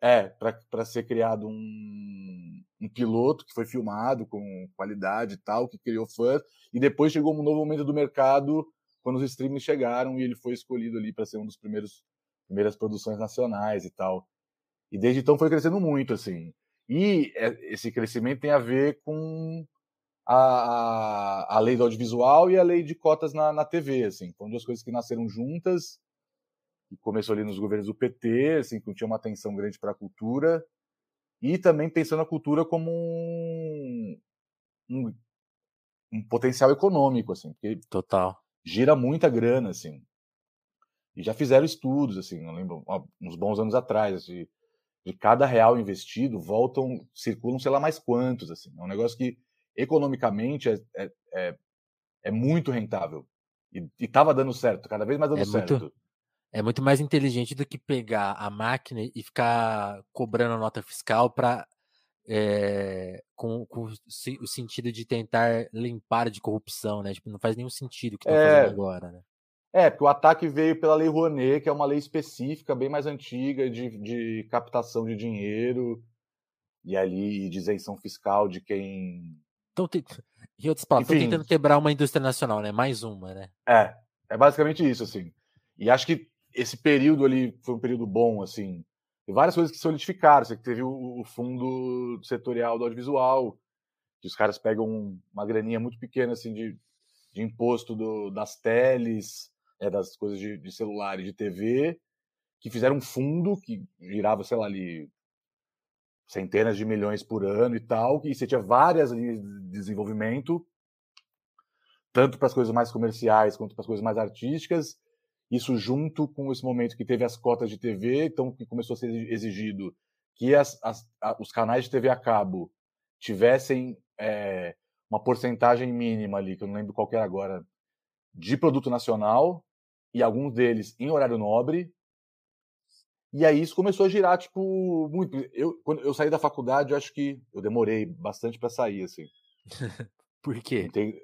é, para ser criado um, um piloto que foi filmado com qualidade e tal, que criou fãs, e depois chegou um novo momento do mercado quando os streamings chegaram e ele foi escolhido ali para ser um dos primeiros primeiras produções nacionais e tal. E desde então foi crescendo muito assim. E é, esse crescimento tem a ver com a, a, lei do audiovisual e a lei de cotas na, na TV, assim. Foram duas coisas que nasceram juntas, e começou ali nos governos do PT, assim, que tinha uma atenção grande para a cultura, e também pensando a cultura como um, um, um, potencial econômico, assim, porque Total. gira muita grana, assim. E já fizeram estudos, assim, não lembro, uns bons anos atrás, de, de cada real investido, voltam, circulam sei lá mais quantos, assim. É um negócio que economicamente é, é, é, é muito rentável. E estava dando certo, cada vez mais dando é certo. Muito, é muito mais inteligente do que pegar a máquina e ficar cobrando nota fiscal para é, com, com, o sentido de tentar limpar de corrupção, né? Tipo, não faz nenhum sentido o que estão é, fazendo agora, né? É, porque o ataque veio pela Lei Rouanet, que é uma lei específica, bem mais antiga, de, de captação de dinheiro, e ali de isenção fiscal de quem então, em outras palavras, estão tentando quebrar uma indústria nacional, né? Mais uma, né? É, é basicamente isso, assim. E acho que esse período ali foi um período bom, assim. E várias coisas que solidificaram. Você teve o, fundo setorial do audiovisual, que os caras pegam uma graninha muito pequena assim de, de imposto do, das teles, é, das coisas de, de celular e de TV, que fizeram um fundo que girava, sei lá, ali centenas de milhões por ano e tal, e você tinha várias linhas de desenvolvimento, tanto para as coisas mais comerciais quanto para as coisas mais artísticas, isso junto com esse momento que teve as cotas de TV, então que começou a ser exigido que as, as, a, os canais de TV a cabo tivessem é, uma porcentagem mínima ali, que eu não lembro qual era agora, de produto nacional, e alguns deles em horário nobre, e aí isso começou a girar, tipo, muito. Eu, quando eu saí da faculdade, eu acho que eu demorei bastante para sair, assim. Por quê? Tem...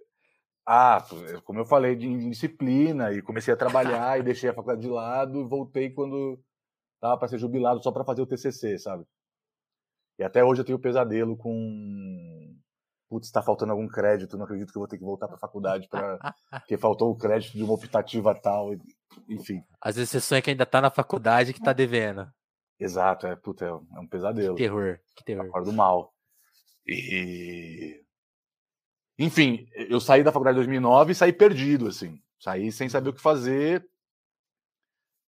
Ah, como eu falei, de disciplina, e comecei a trabalhar e deixei a faculdade de lado, e voltei quando tava para ser jubilado só para fazer o TCC, sabe? E até hoje eu tenho pesadelo com putz, está faltando algum crédito, não acredito que eu vou ter que voltar para a faculdade para porque faltou o crédito de uma optativa tal, enfim. Às vezes você sonha que ainda está na faculdade que está devendo. Exato, é, puta, é um é pesadelo. Que terror, que terror. Acordo mal. E enfim, eu saí da faculdade em 2009 e saí perdido assim. Saí sem saber o que fazer.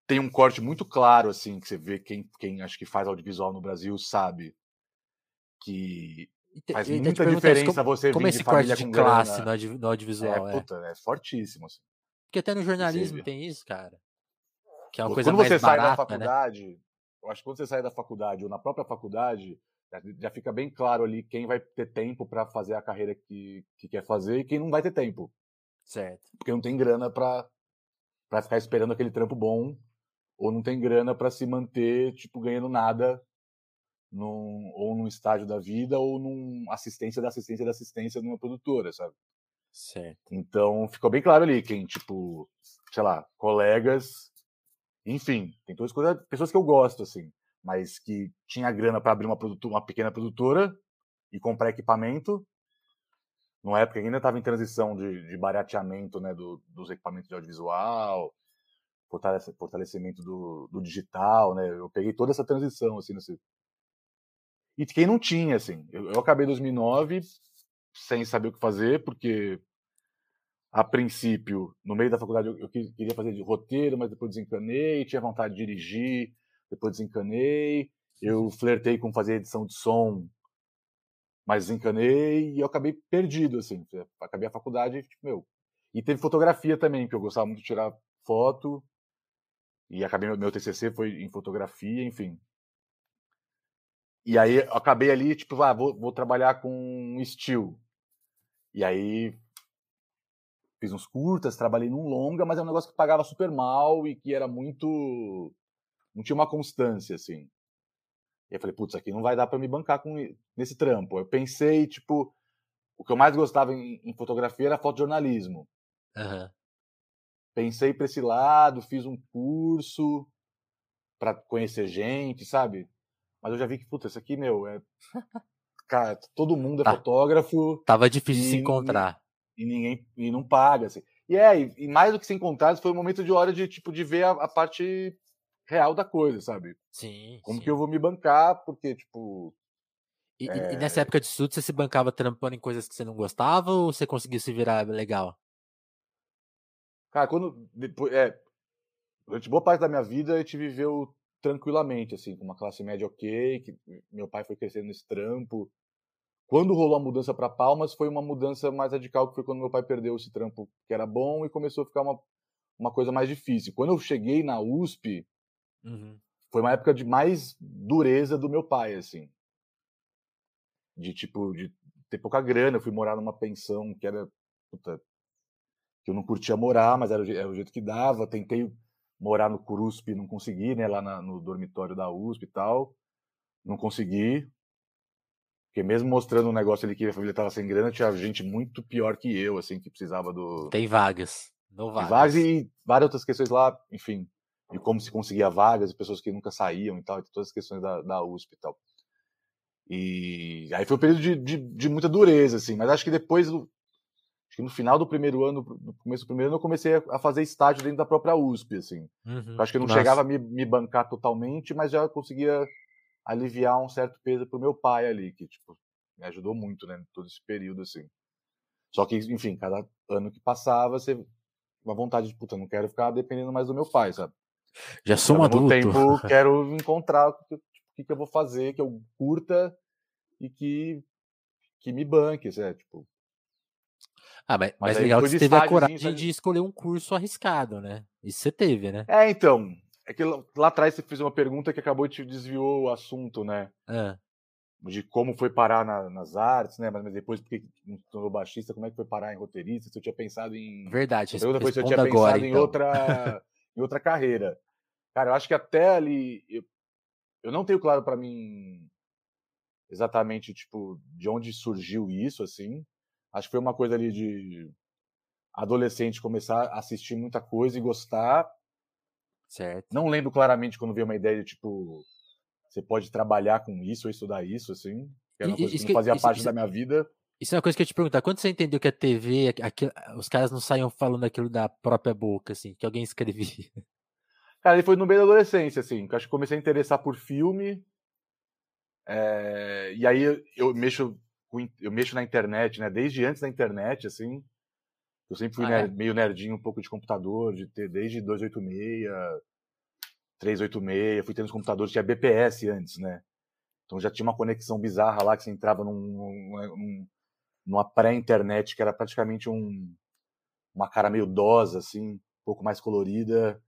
Tem um corte muito claro assim, que você vê quem quem acho que faz audiovisual no Brasil sabe que Faz muita diferença como, você como vir esse de família corte de classe grana. no, audiovisual. É, é. Puta, é fortíssimo. Assim. Porque até no jornalismo tem isso, cara. Que é uma Pô, coisa quando você barata, sai da faculdade, né? eu acho que quando você sai da faculdade ou na própria faculdade, já, já fica bem claro ali quem vai ter tempo para fazer a carreira que, que quer fazer e quem não vai ter tempo. Certo. Porque não tem grana para para ficar esperando aquele trampo bom ou não tem grana para se manter tipo ganhando nada num, ou num estágio da vida ou num assistência da assistência da assistência numa produtora, sabe? Certo. Então ficou bem claro ali quem, tipo, sei lá, colegas, enfim, tem todas as coisas, pessoas que eu gosto, assim, mas que tinha grana para abrir uma, produtora, uma pequena produtora e comprar equipamento. Numa época ainda estava em transição de, de barateamento né, do, dos equipamentos de audiovisual, fortalecimento do, do, digital, né? Eu peguei toda essa transição assim nesse, e quem não tinha, assim. Eu, eu acabei 2009 sem saber o que fazer, porque a princípio, no meio da faculdade, eu, eu queria fazer de roteiro, mas depois desencanei, tinha vontade de dirigir, depois desencanei. Eu uhum. flertei com fazer edição de som, mas desencanei e eu acabei perdido, assim. Acabei a faculdade, tipo, meu. E teve fotografia também, que eu gostava muito de tirar foto. E acabei meu TCC foi em fotografia, enfim. E aí eu acabei ali, tipo, ah, vou, vou trabalhar com estilo. E aí fiz uns curtas, trabalhei num longa, mas é um negócio que pagava super mal e que era muito. não tinha uma constância, assim. E eu falei, putz, aqui não vai dar para me bancar com nesse trampo. Eu pensei, tipo, o que eu mais gostava em, em fotografia era fotojornalismo. Uhum. Pensei para esse lado, fiz um curso para conhecer gente, sabe? Mas eu já vi que, puta, isso aqui, meu, é. Cara, todo mundo é tá. fotógrafo. Tava difícil de se encontrar. E, ninguém. E não paga, assim. E é, e, e, mais do que se encontrar, foi um momento de hora de, tipo, de ver a, a parte real da coisa, sabe? Sim. Como sim. que eu vou me bancar, porque, tipo. E, é... e, nessa época de estudo, você se bancava trampando em coisas que você não gostava ou você conseguiu se virar legal? Cara, quando. Depois, é, durante boa parte da minha vida, a gente viveu tranquilamente, assim, com uma classe média ok, que meu pai foi crescendo nesse trampo. Quando rolou a mudança para Palmas, foi uma mudança mais radical, que foi quando meu pai perdeu esse trampo que era bom e começou a ficar uma, uma coisa mais difícil. Quando eu cheguei na USP, uhum. foi uma época de mais dureza do meu pai, assim. De, tipo, de ter pouca grana. Eu fui morar numa pensão que era, puta, que eu não curtia morar, mas era, era o jeito que dava. Tentei morar no CURUSP, não consegui, né, lá na, no dormitório da USP e tal, não consegui, porque mesmo mostrando um negócio ali que a família estava sem grana, tinha gente muito pior que eu, assim, que precisava do... Tem vagas, não vagas. vagas e várias outras questões lá, enfim, de como se conseguia vagas, pessoas que nunca saíam e tal, e todas as questões da, da USP e tal. E aí foi um período de, de, de muita dureza, assim, mas acho que depois acho que no final do primeiro ano, no começo do primeiro ano, eu comecei a fazer estágio dentro da própria USP, assim. Uhum. Acho que eu não Nossa. chegava a me, me, bancar totalmente, mas já conseguia aliviar um certo peso pro meu pai ali, que, tipo, me ajudou muito, né, todo esse período, assim. Só que, enfim, cada ano que passava, você uma vontade de, puta, não quero ficar dependendo mais do meu pai, sabe? Já sou um adulto. tempo, quero encontrar o que, que eu vou fazer, que eu curta e que, que me banque, é, tipo... Ah, mas, mas legal que você teve a coragem de escolher um curso arriscado, né? Isso você teve, né? É, então, é que lá atrás você fez uma pergunta que acabou te desviou o assunto, né? De como foi parar na, nas artes, né? Mas depois, porque não tornou baixista, como é que foi parar em roteirista? Se eu tinha pensado em. Verdade. A pergunta foi se eu tinha agora, pensado então. em, outra, em outra carreira. Cara, eu acho que até ali. Eu, eu não tenho claro para mim exatamente, tipo, de onde surgiu isso, assim. Acho que foi uma coisa ali de adolescente começar a assistir muita coisa e gostar Certo. Não lembro claramente quando veio uma ideia de tipo, você pode trabalhar com isso ou estudar isso, assim. Que era uma coisa que não fazia parte isso, da minha vida. Isso é uma coisa que eu te perguntar. Quando você entendeu que a TV, aquilo, os caras não saíam falando aquilo da própria boca, assim, que alguém escrevia? Cara, ele foi no meio da adolescência, assim, que acho que comecei a interessar por filme. É, e aí eu, eu mexo eu mexo na internet, né? Desde antes da internet, assim. Eu sempre fui ah, nerd, é? meio nerdinho, um pouco de computador, de ter desde 286, 386, fui tendo os computadores, tinha BPS antes, né? Então já tinha uma conexão bizarra lá que você entrava num, num, numa pré-internet que era praticamente um, uma cara meio dosa, assim, um pouco mais colorida,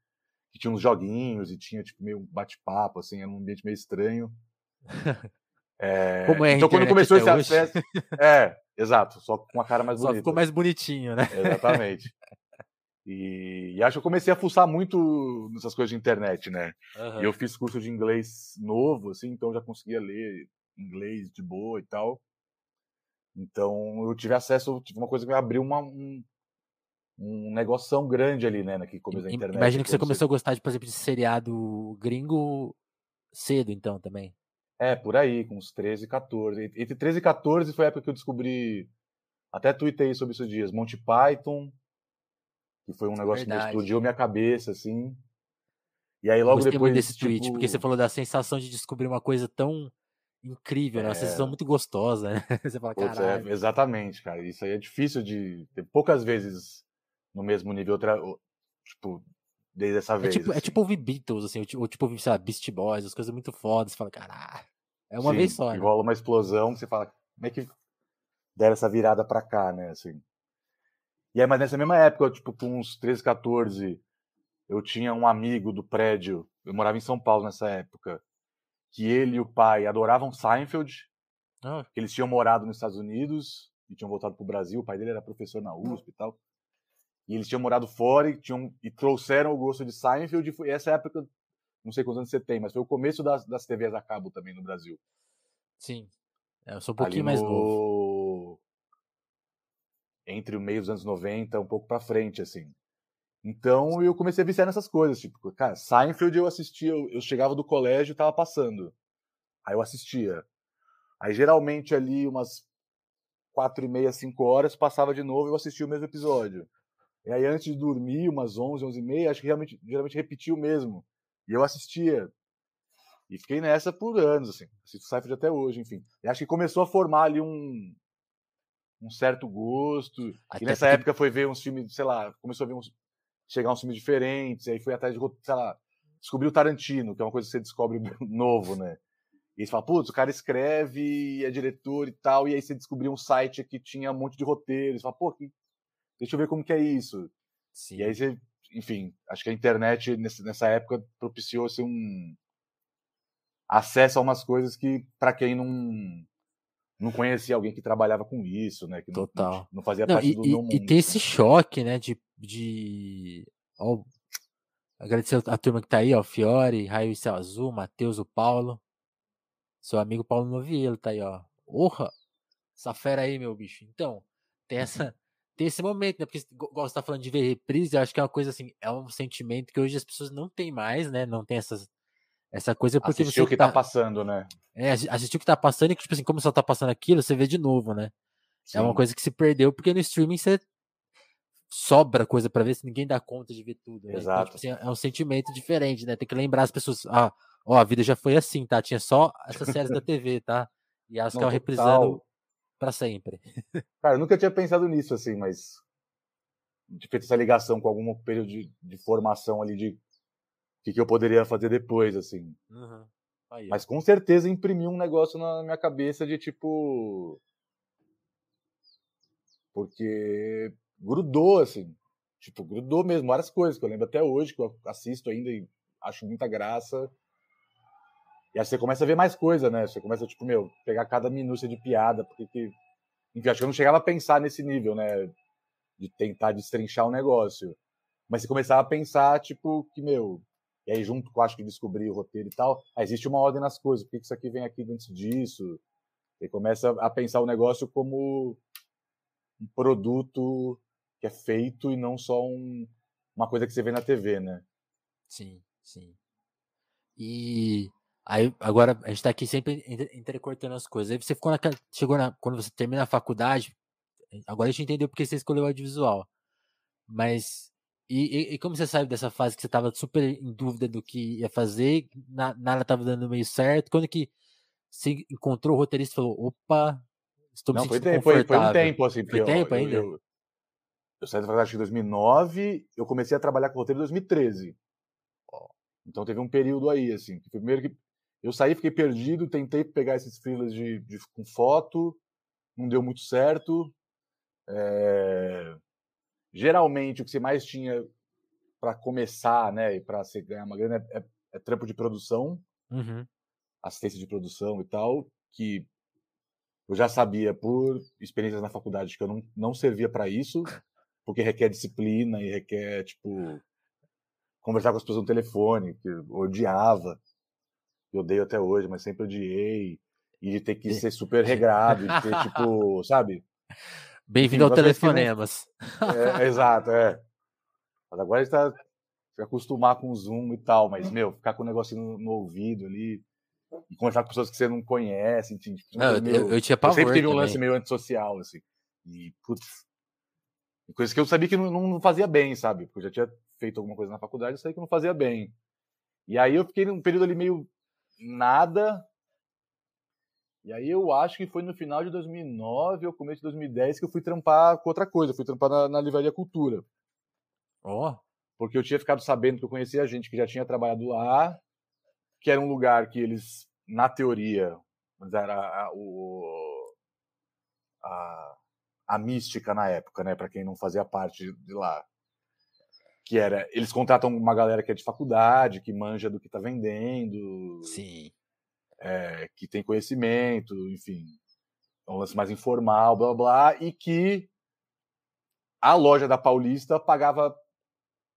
que tinha uns joguinhos e tinha tipo meio bate-papo, assim, era um ambiente meio estranho. É, Como é então quando começou esse acesso, é, Exato, só com uma cara mais bonita. Só ficou mais bonitinho, né? Exatamente. E, e, acho que eu comecei a fuçar muito nessas coisas de internet, né? Uhum. E eu fiz curso de inglês novo, assim, então já conseguia ler inglês de boa e tal. Então eu tive acesso, tive uma coisa que me abriu uma, um, um negoção grande ali, né, naquele começo da internet. Imagina que você começou a gostar, de, por exemplo, de seriado gringo cedo, então, também. É, por aí, com uns 13 e 14. Entre 13 e 14 foi a época que eu descobri. Até tuitei sobre isso dias. Monty Python, que foi um negócio Verdade. que explodiu minha cabeça, assim. E aí logo Gostei depois. Muito desse tipo... tweet, porque você falou da sensação de descobrir uma coisa tão incrível, né? Uma é... sensação muito gostosa, né? Você fala, Putz, é, exatamente, cara. Isso aí é difícil de. Poucas vezes no mesmo nível, outra, tipo, desde essa vez. É tipo, assim. é tipo ouvir Beatles, assim, ou tipo ouvir, sei lá, Beast Boys, as coisas muito fodas. Você fala, caralho, é uma Sim, vez só. Né? Rola uma explosão, você fala, como é que deram essa virada pra cá, né? Assim. E aí, mas nessa mesma época, tipo, com uns 13, 14, eu tinha um amigo do prédio, eu morava em São Paulo nessa época, que ele e o pai adoravam Seinfeld, ah. eles tinham morado nos Estados Unidos e tinham voltado pro Brasil, o pai dele era professor na USP e tal. E eles tinham morado fora e, tinham, e trouxeram o gosto de Seinfeld. E foi essa época, não sei quantos anos você tem, mas foi o começo das, das TVs a cabo também no Brasil. Sim. É, eu sou um pouquinho no... mais novo. Entre o meio dos anos 90, um pouco para frente, assim. Então eu comecei a viciar nessas coisas. Tipo, cara, Seinfeld eu assistia, eu, eu chegava do colégio e tava passando. Aí eu assistia. Aí geralmente ali umas quatro e meia, cinco horas, passava de novo e eu assistia o mesmo episódio. E aí, antes de dormir, umas 11, 11 e meia, acho que realmente, geralmente repetiu mesmo. E eu assistia. E fiquei nessa por anos, assim. Assisto Seinfeld até hoje, enfim. E acho que começou a formar ali um, um certo gosto. Até e nessa porque... época foi ver uns filmes, sei lá, começou a ver uns, chegar uns filmes diferentes. E aí foi atrás de, sei lá, descobrir o Tarantino, que é uma coisa que você descobre novo, né? E você fala, putz, o cara escreve, é diretor e tal, e aí você descobriu um site que tinha um monte de roteiros. Você fala, pô, que deixa eu ver como que é isso. Sim. E aí você, enfim, acho que a internet nessa época propiciou-se um acesso a umas coisas que, para quem não não conhecia alguém que trabalhava com isso, né? Que Total. Não, não fazia não, parte e, do meu mundo. E tem esse choque, né? De. de... Ó, agradecer a turma que tá aí, ó. Fiore, Raio e Céu Azul, Matheus, o Paulo. Seu amigo Paulo Novielo tá aí, ó. Porra! Essa fera aí, meu bicho. Então, tem essa esse momento, né? Porque, igual você tá falando de ver reprise, eu acho que é uma coisa assim, é um sentimento que hoje as pessoas não têm mais, né? Não tem essas, essa coisa porque assistiu você. o que tá, tá, passando, né? É, assistiu o que tá passando e que, tipo assim, como só tá passando aquilo, você vê de novo, né? Sim. É uma coisa que se perdeu porque no streaming você sobra coisa para ver se ninguém dá conta de ver tudo. Né? Exato. Então, tipo assim, é um sentimento diferente, né? Tem que lembrar as pessoas, ah, ó, a vida já foi assim, tá? Tinha só essas séries da TV, tá? E elas ficavam reprisando para sempre. Cara, eu nunca tinha pensado nisso assim, mas de feito essa ligação com algum período de, de formação ali de o que, que, eu poderia fazer depois, assim. Uhum. Aí, mas com certeza imprimiu um negócio na minha cabeça de tipo. Porque grudou, assim. Tipo, grudou mesmo, várias coisas que eu lembro até hoje, que eu assisto ainda e acho muita graça. E aí você começa a ver mais coisa, né? Você começa, tipo, meu, pegar cada minúcia de piada, porque que. Enfim, acho que eu não chegava a pensar nesse nível, né? De tentar destrinchar o negócio. Mas você começava a pensar, tipo, que, meu. E aí, junto com acho que descobrir o roteiro e tal, aí existe uma ordem nas coisas. Por que isso aqui vem aqui antes disso? E começa a pensar o negócio como um produto que é feito e não só um, uma coisa que você vê na TV, né? Sim, sim. E aí agora a gente tá aqui sempre entrecortando as coisas. Aí você ficou naquela, chegou na, quando você termina a faculdade, agora a gente entendeu porque você escolheu o audiovisual. Mas e, e, e, como você sabe dessa fase que você estava super em dúvida do que ia fazer, na, nada estava dando meio certo, quando que você encontrou o roteirista e falou, opa, estou me Não, sentindo foi, tempo, foi, foi um tempo, assim. Foi tempo eu, ainda? Eu, eu, eu saí da faculdade em 2009, eu comecei a trabalhar com roteiro em 2013. Então teve um período aí, assim, que primeiro que eu saí, fiquei perdido, tentei pegar esses freelas de, de, com foto, não deu muito certo. É... Geralmente o que você mais tinha para começar, né, e para você ganhar uma grana é, é, é trampo de produção, uhum. assistência de produção e tal, que eu já sabia por experiências na faculdade que eu não, não servia para isso porque requer disciplina e requer, tipo, conversar com as pessoas no telefone, que eu odiava. Eu odeio até hoje, mas sempre odiei. E de ter que ser super regrado, de ter, tipo, sabe? Bem-vindo ao Telefonemas. É, é, exato, é. Mas agora a gente tá se acostumar com o Zoom e tal, mas, meu, ficar com o negocinho no, no, ouvido ali e conversar com pessoas que você não conhece, enfim. Tipo, não, eu, eu, eu, tinha pavor Eu sempre tive um lance meio antissocial, assim. E, putz, Coisa que eu sabia que não, não fazia bem, sabe? Porque eu já tinha feito alguma coisa na faculdade, eu sabia que não fazia bem. E aí eu fiquei num período ali meio nada. E aí eu acho que foi no final de 2009 ou começo de 2010 que eu fui trampar com outra coisa. Eu fui trampar na, na Livraria Cultura. Ó. Oh. Porque eu tinha ficado sabendo que eu conhecia gente que já tinha trabalhado lá, que era um lugar que eles, na teoria, era a, o, a, a mística na época, né? Para quem não fazia parte de lá. Que era, eles contratam uma galera que é de faculdade, que manja do que tá vendendo. Sim. É, que tem conhecimento, enfim. É um lance mais informal, blá blá, e que a loja da Paulista pagava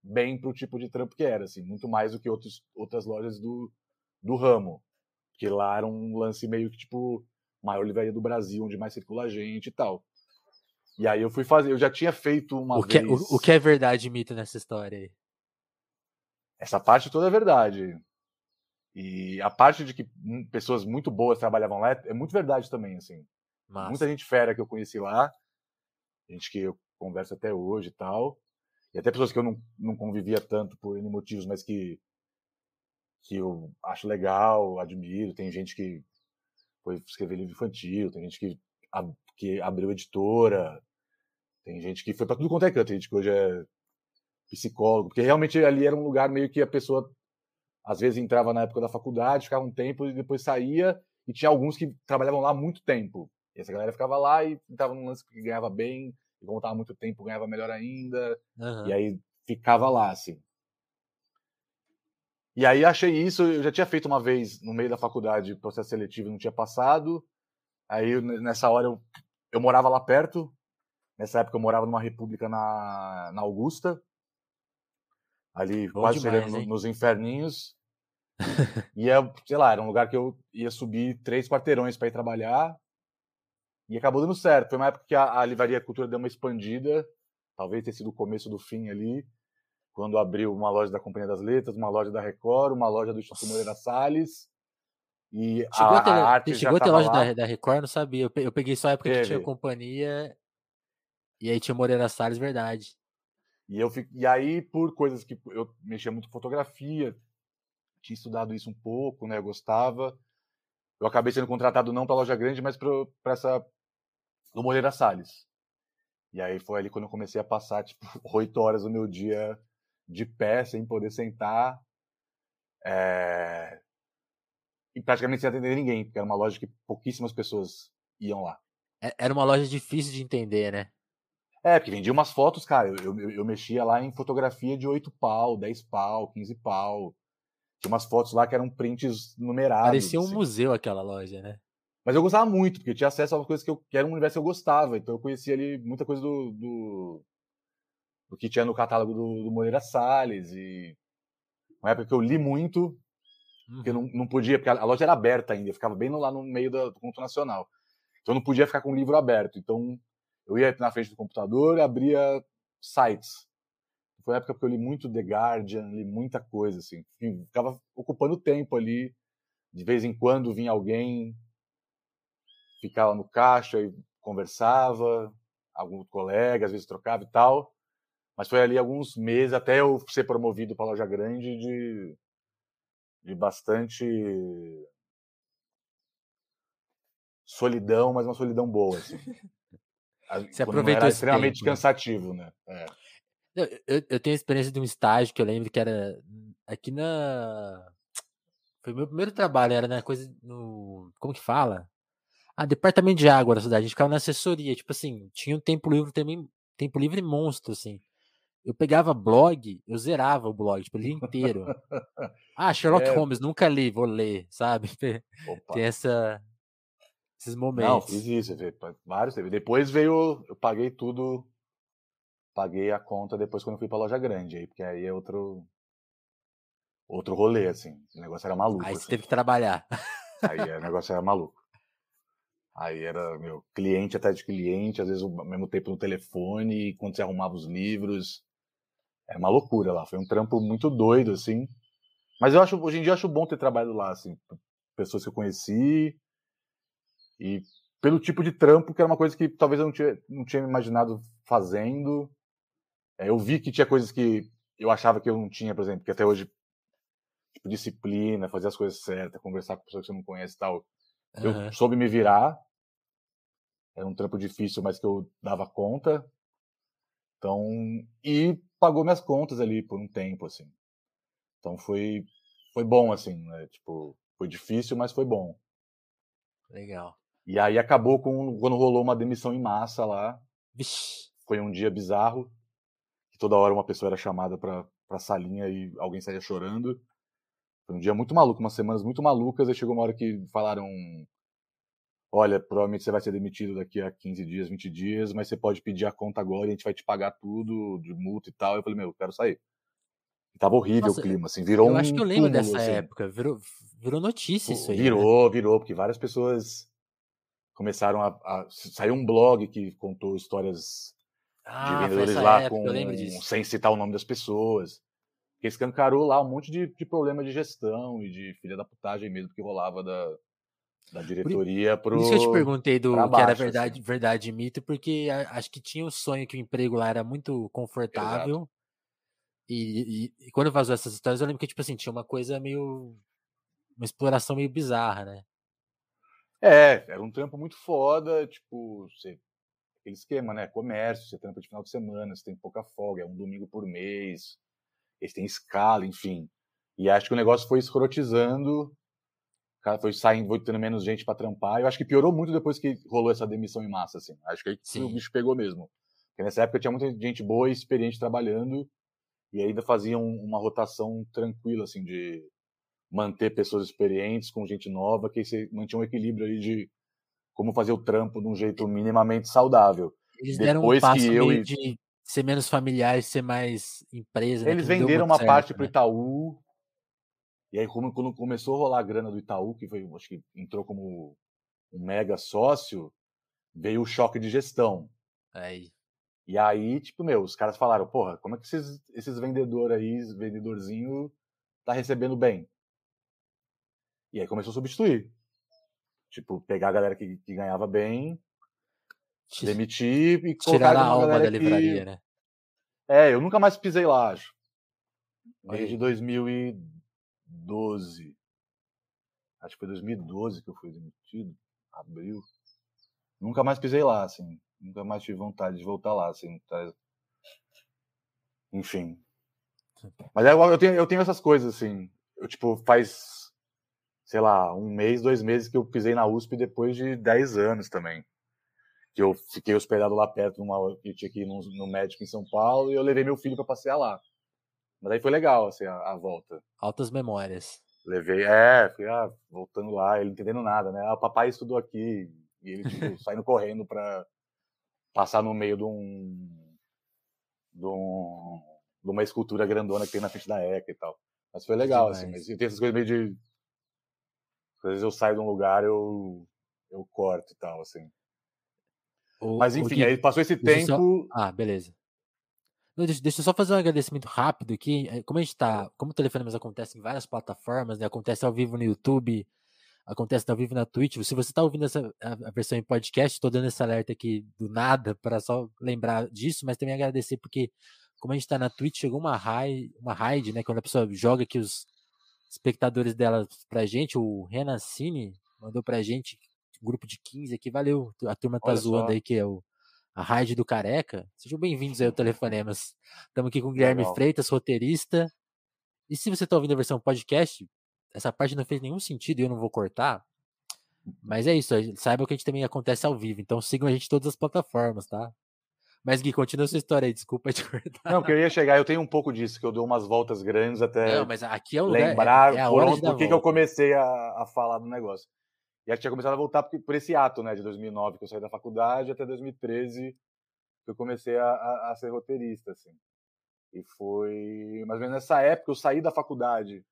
bem pro tipo de trampo que era, assim, muito mais do que outros, outras lojas do, do ramo. Que lá era um lance meio que, tipo, maior livraria do Brasil, onde mais circula gente e tal. E aí eu fui fazer, eu já tinha feito uma o que, vez. É, o, o, que é verdade e mito nessa história aí? Essa parte toda é verdade. E a parte de que pessoas muito boas trabalhavam lá é, é muito verdade também, assim. Massa. Muita gente fera que eu conheci lá, gente que eu converso até hoje e tal. E até pessoas que eu não, não convivia tanto por N motivos, mas que, que eu acho legal, admiro. Tem gente que foi escrever livro infantil, tem gente que que abriu editora, tem gente que foi para tudo quanto é canto, tem gente que hoje é psicólogo, porque realmente ali era um lugar meio que a pessoa às vezes entrava na época da faculdade, ficava um tempo e depois saía, e tinha alguns que trabalhavam lá muito tempo. E essa galera ficava lá e estava num lance que ganhava bem, e como estava muito tempo, ganhava melhor ainda, uhum. e aí ficava lá, assim. E aí achei isso, eu já tinha feito uma vez no meio da faculdade processo seletivo não tinha passado. Aí nessa hora eu eu morava lá perto. Nessa época eu morava numa república na, na Augusta. Ali, Bom quase demais, nos inferninhos. e, é, sei lá, era um lugar que eu ia subir três quarteirões para ir trabalhar. E acabou dando certo. Foi uma época que a, a Livraria Cultura deu uma expandida. Talvez tenha sido o começo do fim ali. Quando abriu uma loja da Companhia das Letras, uma loja da Record, uma loja do Instituto Moreira Salles e chegou a, ter, a arte chegou a ter loja da, da, Record, não sabia. Eu peguei só a época Teve. que tinha companhia. E aí tinha Moreira Salles, verdade. E, eu e aí, por coisas que eu mexia muito com fotografia, tinha estudado isso um pouco, né? Eu gostava. Eu acabei sendo contratado não para loja grande, mas para essa no Moreira Salles. E aí foi ali quando eu comecei a passar, tipo, oito horas do meu dia de pé, sem poder sentar. É... E praticamente sem atender ninguém, porque era uma loja que pouquíssimas pessoas iam lá. É, era uma loja difícil de entender, né? É, porque vendia umas fotos, cara. Eu, eu, eu mexia lá em fotografia de 8 pau, 10 pau, 15 pau. Tinha umas fotos lá que eram prints numerados. Parecia um assim. museu aquela loja, né? Mas eu gostava muito, porque eu tinha acesso a coisas que, eu, que era um universo que eu gostava. Então eu conhecia ali muita coisa do, do, do que tinha no catálogo do, do Moreira Salles. E uma época que eu li muito, uhum. porque não, não podia, porque a, loja era aberta ainda, ficava bem lá no meio do, do Conto Nacional. Então eu não podia ficar com o livro aberto. Então eu ia na frente do computador abria sites. Foi uma época que eu li muito The Guardian, li muita coisa, assim. Ficava ocupando tempo ali. De vez em quando vinha alguém, ficava no caixa e conversava, alguns colegas, às vezes trocava e tal. Mas foi ali alguns meses até eu ser promovido para a loja grande de, de bastante solidão, mas uma solidão boa. Assim. Você aproveitou era extremamente tempo, né? cansativo, né? É. Eu, eu, tenho a experiência de um estágio que eu lembro que era aqui na. Foi o meu primeiro trabalho, era na coisa. No, como que fala? Ah, departamento de água da cidade. A gente ficava na assessoria. Tipo assim, tinha um tempo livre também. Tempo livre monstro, assim. Eu pegava blog, eu zerava o blog, tipo, o dia inteiro. Ah, Sherlock é. Holmes, nunca li, vou ler, sabe? Opa. Tem essa, esses momentos. Não, fiz isso, vários teve. Depois veio, eu paguei tudo, paguei a conta depois quando eu fui pra loja grande, aí, porque aí é outro outro rolê, assim. O negócio era maluco. Aí você assim. teve que trabalhar. Aí o negócio era maluco. Aí era, meu, cliente até de cliente, às vezes ao mesmo tempo no telefone, e quando você arrumava os livros. Era uma loucura lá. Foi um trampo muito doido, assim. Mas eu acho, hoje em dia eu acho bom ter trabalhado lá, assim. Pessoas que eu conheci, e pelo tipo de trampo, que era uma coisa que talvez eu não tinha, não tinha imaginado fazendo. É, eu vi que tinha coisas que eu achava que eu não tinha, por exemplo, que até hoje, tipo, disciplina, fazer as coisas certas, conversar com pessoas que você não conhece e tal. Eu uhum. soube me virar. Era um trampo difícil, mas que eu dava conta. Então, e pagou minhas contas ali por um tempo, assim. Então foi, foi bom, assim, né? Tipo, foi difícil, mas foi bom. Legal. E aí acabou com quando rolou uma demissão em massa lá. Vixe. Foi um dia bizarro. Que toda hora uma pessoa era chamada pra, pra salinha e alguém saía chorando. Foi um dia muito maluco, umas semanas muito malucas. Aí chegou uma hora que falaram: Olha, provavelmente você vai ser demitido daqui a 15 dias, 20 dias, mas você pode pedir a conta agora e a gente vai te pagar tudo, de multa e tal. Eu falei: Meu, eu quero sair. E tava horrível Nossa, o clima, assim, virou eu um. Eu acho que eu lembro túmulo, dessa assim. época, virou, virou notícia isso aí. Virou, né? virou, porque várias pessoas começaram a, a. Saiu um blog que contou histórias ah, de vendedores lá época, com, sem citar o nome das pessoas. Porque escancarou lá um monte de, de problema de gestão e de filha da putagem mesmo que rolava da, da diretoria pro. Por isso que eu te perguntei do baixo, que era verdade, assim. verdade e mito, porque acho que tinha o sonho que o emprego lá era muito confortável. E, e, e, quando vazou essas histórias, eu lembro que, tipo assim, tinha uma coisa meio. Uma exploração meio bizarra, né? É, era um trampo muito foda, tipo, você, aquele esquema, né? Comércio, você trampa de final de semana, você tem pouca folga, é um domingo por mês, eles têm escala, enfim. E acho que o negócio foi escrotizando, cara foi saindo, foi tendo menos gente para trampar. Eu acho que piorou muito depois que rolou essa demissão em massa, assim. Acho que aí Sim. o bicho pegou mesmo. Porque nessa época tinha muita gente boa e experiente trabalhando, e ainda faziam uma rotação tranquila, assim, de manter pessoas experientes com gente nova, que você mantinha um equilíbrio ali de como fazer o trampo de um jeito minimamente saudável. Eles deram Depois um passo que eu de ser menos familiar e ser mais empresa. Né, Eles né, venderam uma certo, parte né? para o Itaú. E aí, quando começou a rolar a grana do Itaú, que foi, acho que entrou como um mega sócio, veio o choque de gestão. Aí. E aí, tipo, meu, os caras falaram, porra, como é que esses, esses vendedores aí, vendedorzinho, tá recebendo bem? E aí começou a substituir. Tipo, pegar a galera que, que ganhava bem, demitir e colocar Tirar a alma da livraria, que... né? É, eu nunca mais pisei lá, acho. Desde 2012. Acho que foi 2012 que eu fui demitido. Abril. nunca mais pisei lá, assim. Nunca mais tive vontade de voltar lá, assim. Tá... Enfim. Mas é eu tenho, eu tenho essas coisas, assim. Eu, tipo, faz, sei lá, um mês, dois meses que eu pisei na USP depois de 10 anos também. Que eu fiquei hospedado lá perto, numa, eu tinha que ir no, no médico em São Paulo, e eu levei meu filho para passear lá. Mas aí foi legal, assim, a, a volta. Altas memórias. Levei, é, fui ah, voltando lá, ele entendendo nada, né? Ah, o papai estudou aqui, e ele, tipo, saindo correndo pra passar no meio de um. de um. de uma escultura grandona que tem na frente da ECA e tal. Mas foi legal, assim, mas tem essas coisas meio de. Às vezes eu saio de um lugar, eu, eu corto e tal, assim. O, mas enfim, aí passou esse tempo. Só... Ah, beleza. Não, deixa, deixa eu só fazer um agradecimento rápido aqui. É, como a gente tá. Como o Telefonemas acontece em várias plataformas, né? Acontece ao vivo no YouTube, acontece ao vivo na Twitch. Se você está ouvindo essa a versão em podcast, estou dando esse alerta aqui do nada para só lembrar disso, mas também agradecer porque, como a gente está na Twitch, chegou uma raid, uma raid, né? Quando a pessoa joga aqui os espectadores dela pra gente, o Renan Cine mandou pra gente, grupo de 15 aqui, valeu. A turma tá Olha zoando só. aí que é o a raid do Careca. Sejam bem-vindos aí ao Telefonemas. Estamos aqui com o Guilherme Legal. Freitas, roteirista. E se você está ouvindo a versão podcast, essa parte não fez nenhum sentido e eu não vou cortar. Mas é isso, saiba que a gente também acontece ao vivo, então sigam a gente em todas as plataformas, tá? Mas Gui, continua sua história aí, desculpa te cortar. Não, que eu ia chegar, eu tenho um pouco disso, que eu dou umas voltas grandes até não, mas aqui é o lembrar lugar, é, é por, onde, por que, que eu comecei a, a falar do negócio. E aí tinha começado a voltar por, por, esse ato, né, de 2009, que eu saí da faculdade, até 2013, que eu comecei a, a, a, ser roteirista, assim. E foi mais ou menos nessa época, eu saí da faculdade,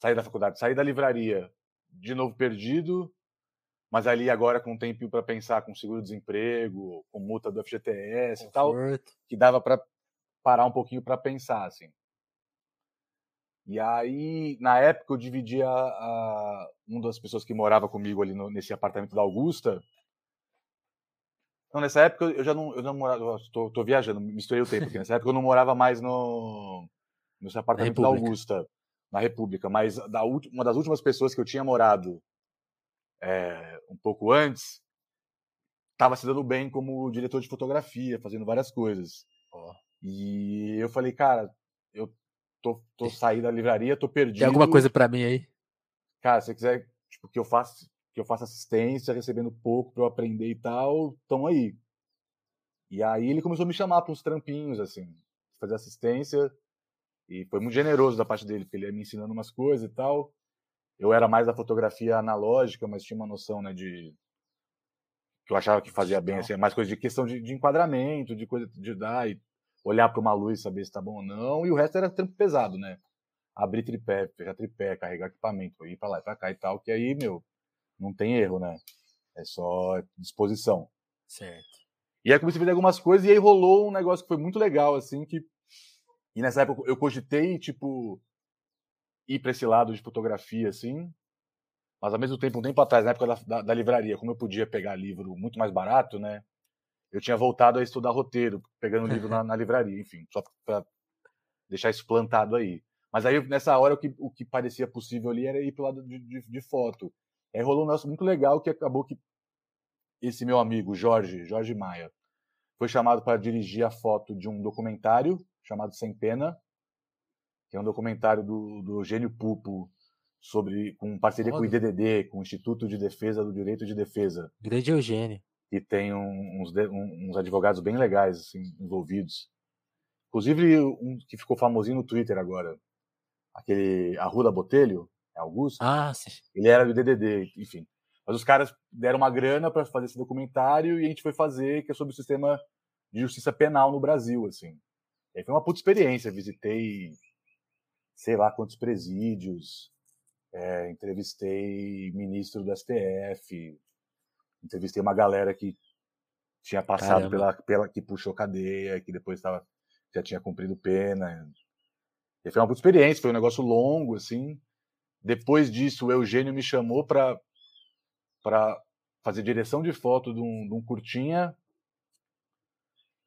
saí da faculdade, saí da livraria, de novo perdido, mas ali agora com um tempinho para pensar com seguro-desemprego, com multa do FGTS e tal, que dava para parar um pouquinho para pensar, assim. E aí, na época, eu dividia a, uma das pessoas que morava comigo ali no, nesse apartamento da Augusta. Então, nessa época, eu já não, eu não morava. Estou tô, tô, viajando, misturei o tempo aqui. Nessa época, eu não morava mais no, nesse apartamento da Augusta, na República. Mas da, uma das últimas pessoas que eu tinha morado é, um pouco antes estava se dando bem como diretor de fotografia, fazendo várias coisas. Oh. E eu falei, cara, eu tô, tô saí da livraria, tô perdido. Tem alguma coisa para mim aí? Cara, se você quiser tipo, que eu faça que eu faça assistência, recebendo pouco para eu aprender e tal, tão aí. E aí ele começou a me chamar para uns trampinhos, assim, fazer assistência. E foi muito generoso da parte dele, porque ele ia me ensinando umas coisas e tal. Eu era mais da fotografia analógica, mas tinha uma noção, né, de que eu achava que fazia bem, assim, mais coisa de questão de, de enquadramento, de coisa de dar e olhar para uma luz, saber se está bom ou não, e o resto era trampo pesado, né? Abrir tripé, fechar tripé, carregar equipamento, ir para lá e para cá e tal, que aí, meu, não tem erro, né? É só disposição. Certo. E aí comecei a fazer algumas coisas e aí rolou um negócio que foi muito legal, assim, que. E nessa época eu cogitei, tipo, ir para esse lado de fotografia, assim, mas ao mesmo tempo, um tempo atrás, na época da, da, da livraria, como eu podia pegar livro muito mais barato, né? eu tinha voltado a estudar roteiro, pegando livro na, na livraria, enfim, só para deixar isso plantado aí. Mas aí, nessa hora, o que, o que parecia possível ali era ir para o lado de, de, de, foto. Aí rolou um negócio muito legal que acabou que esse meu amigo, Jorge, Jorge Maia, foi chamado para dirigir a foto de um documentário chamado Sem Pena, que é um documentário do, do Eugênio Pupo, sobre, com parceria Foda. com o IDDD, com o Instituto de Defesa do Direito de Defesa. Grande Eugênio que tem uns, uns advogados bem legais assim, envolvidos. Inclusive um que ficou famosinho no Twitter agora, aquele Arruda Botelho, é Augusto. Ah, sim. Ele era do DDD, enfim. Mas os caras deram uma grana para fazer esse documentário e a gente foi fazer, que é sobre o sistema de justiça penal no Brasil, assim. E aí foi uma puta experiência. Visitei, sei lá quantos presídios, é, entrevistei ministro do STF, entrevistei uma galera que tinha passado pela, pela que puxou cadeia, que depois tava, já tinha cumprido pena. E foi uma boa experiência, foi um negócio longo, assim. Depois disso, o Eugênio me chamou para para fazer direção de foto de um, de um curtinha.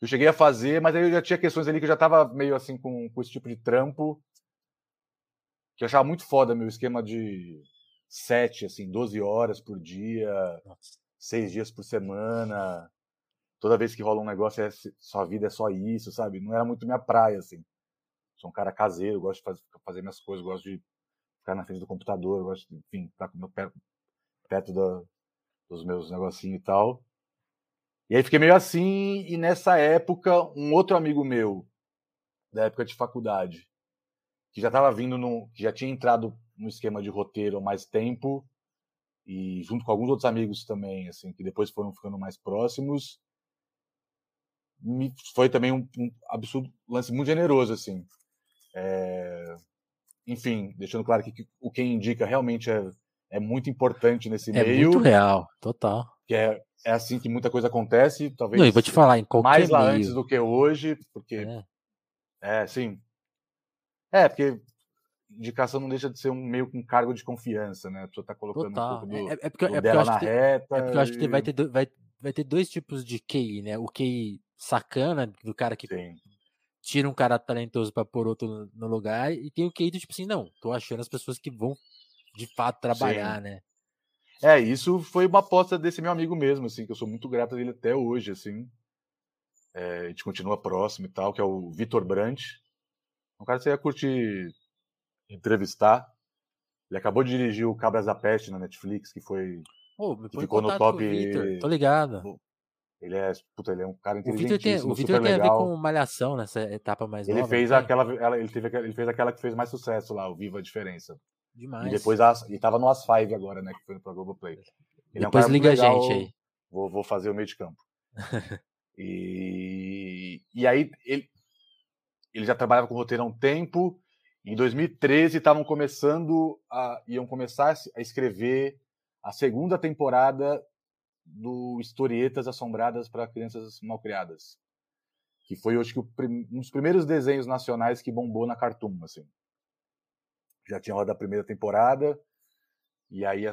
Eu cheguei a fazer, mas aí eu já tinha questões ali que eu já estava meio assim com, com esse tipo de trampo. Que eu achava muito foda meu esquema de sete, assim, 12 horas por dia. Nossa seis dias por semana. Toda vez que rola um negócio, é, sua vida é só isso, sabe? Não era muito minha praia, assim. Sou um cara caseiro, gosto de fazer, fazer minhas coisas, gosto de ficar na frente do computador, gosto de, enfim, estar com meu pé, perto da, dos meus negocinhos e tal. E aí fiquei meio assim, e nessa época, um outro amigo meu, da época de faculdade, que já estava vindo no. que já tinha entrado no esquema de roteiro há mais tempo, e junto com alguns outros amigos também, assim, que depois foram ficando mais próximos, me, foi também um, um absurdo lance muito generoso, assim. É, enfim, deixando claro que, que o quem indica realmente é, é muito importante nesse é meio. É muito real, total. Que é, é assim que muita coisa acontece, talvez. Não, eu vou te falar, em qualquer Mais lá meio. antes do que hoje, porque. É. é, sim. É, porque indicação não deixa de ser um meio com cargo de confiança, né? A pessoa tá colocando Total. um pouco do, é, é porque, é dela na reta. é porque eu acho que vai ter, vai, vai ter dois tipos de QI, né? O QI sacana, do cara que Sim. tira um cara talentoso pra pôr outro no- no lugar, e tem o QI do tipo assim, não, tô achando as pessoas que vão de fato trabalhar, né? É, isso foi uma aposta desse meu amigo mesmo, assim, que eu sou muito grato dele até hoje, assim. É, a gente continua próximo e tal, que é o Vitor Brandt. Um cara que você ia curtir entrevistar. Ele acabou de dirigir o Cabras da Peste na Netflix, que foi. Põe em ficou no top- tô ligado. Ele é, puta, ele é um cara tem, inteligentíssimo, o Vitor super tem a ver com malhação nessa etapa mais Ele nova. fez tem? aquela, ela- ele, teve, ele fez aquela que fez mais sucesso lá, o Viva a Diferença. Demais. E depois a, ele tava no As Five agora, né, que foi pra Globoplay. Ele é um Depois cara muito liga a gente aí. Vou, vou fazer o meio de campo. e, e aí ele, ele já trabalhava com roteiro há um tempo. Em 2013 estavam começando a iam começar a escrever a segunda temporada do Historietas Assombradas para Crianças Malcriadas, que foi acho que prim- um dos primeiros desenhos nacionais que bombou na Cartoon, assim. Já tinha rodado a primeira temporada e aí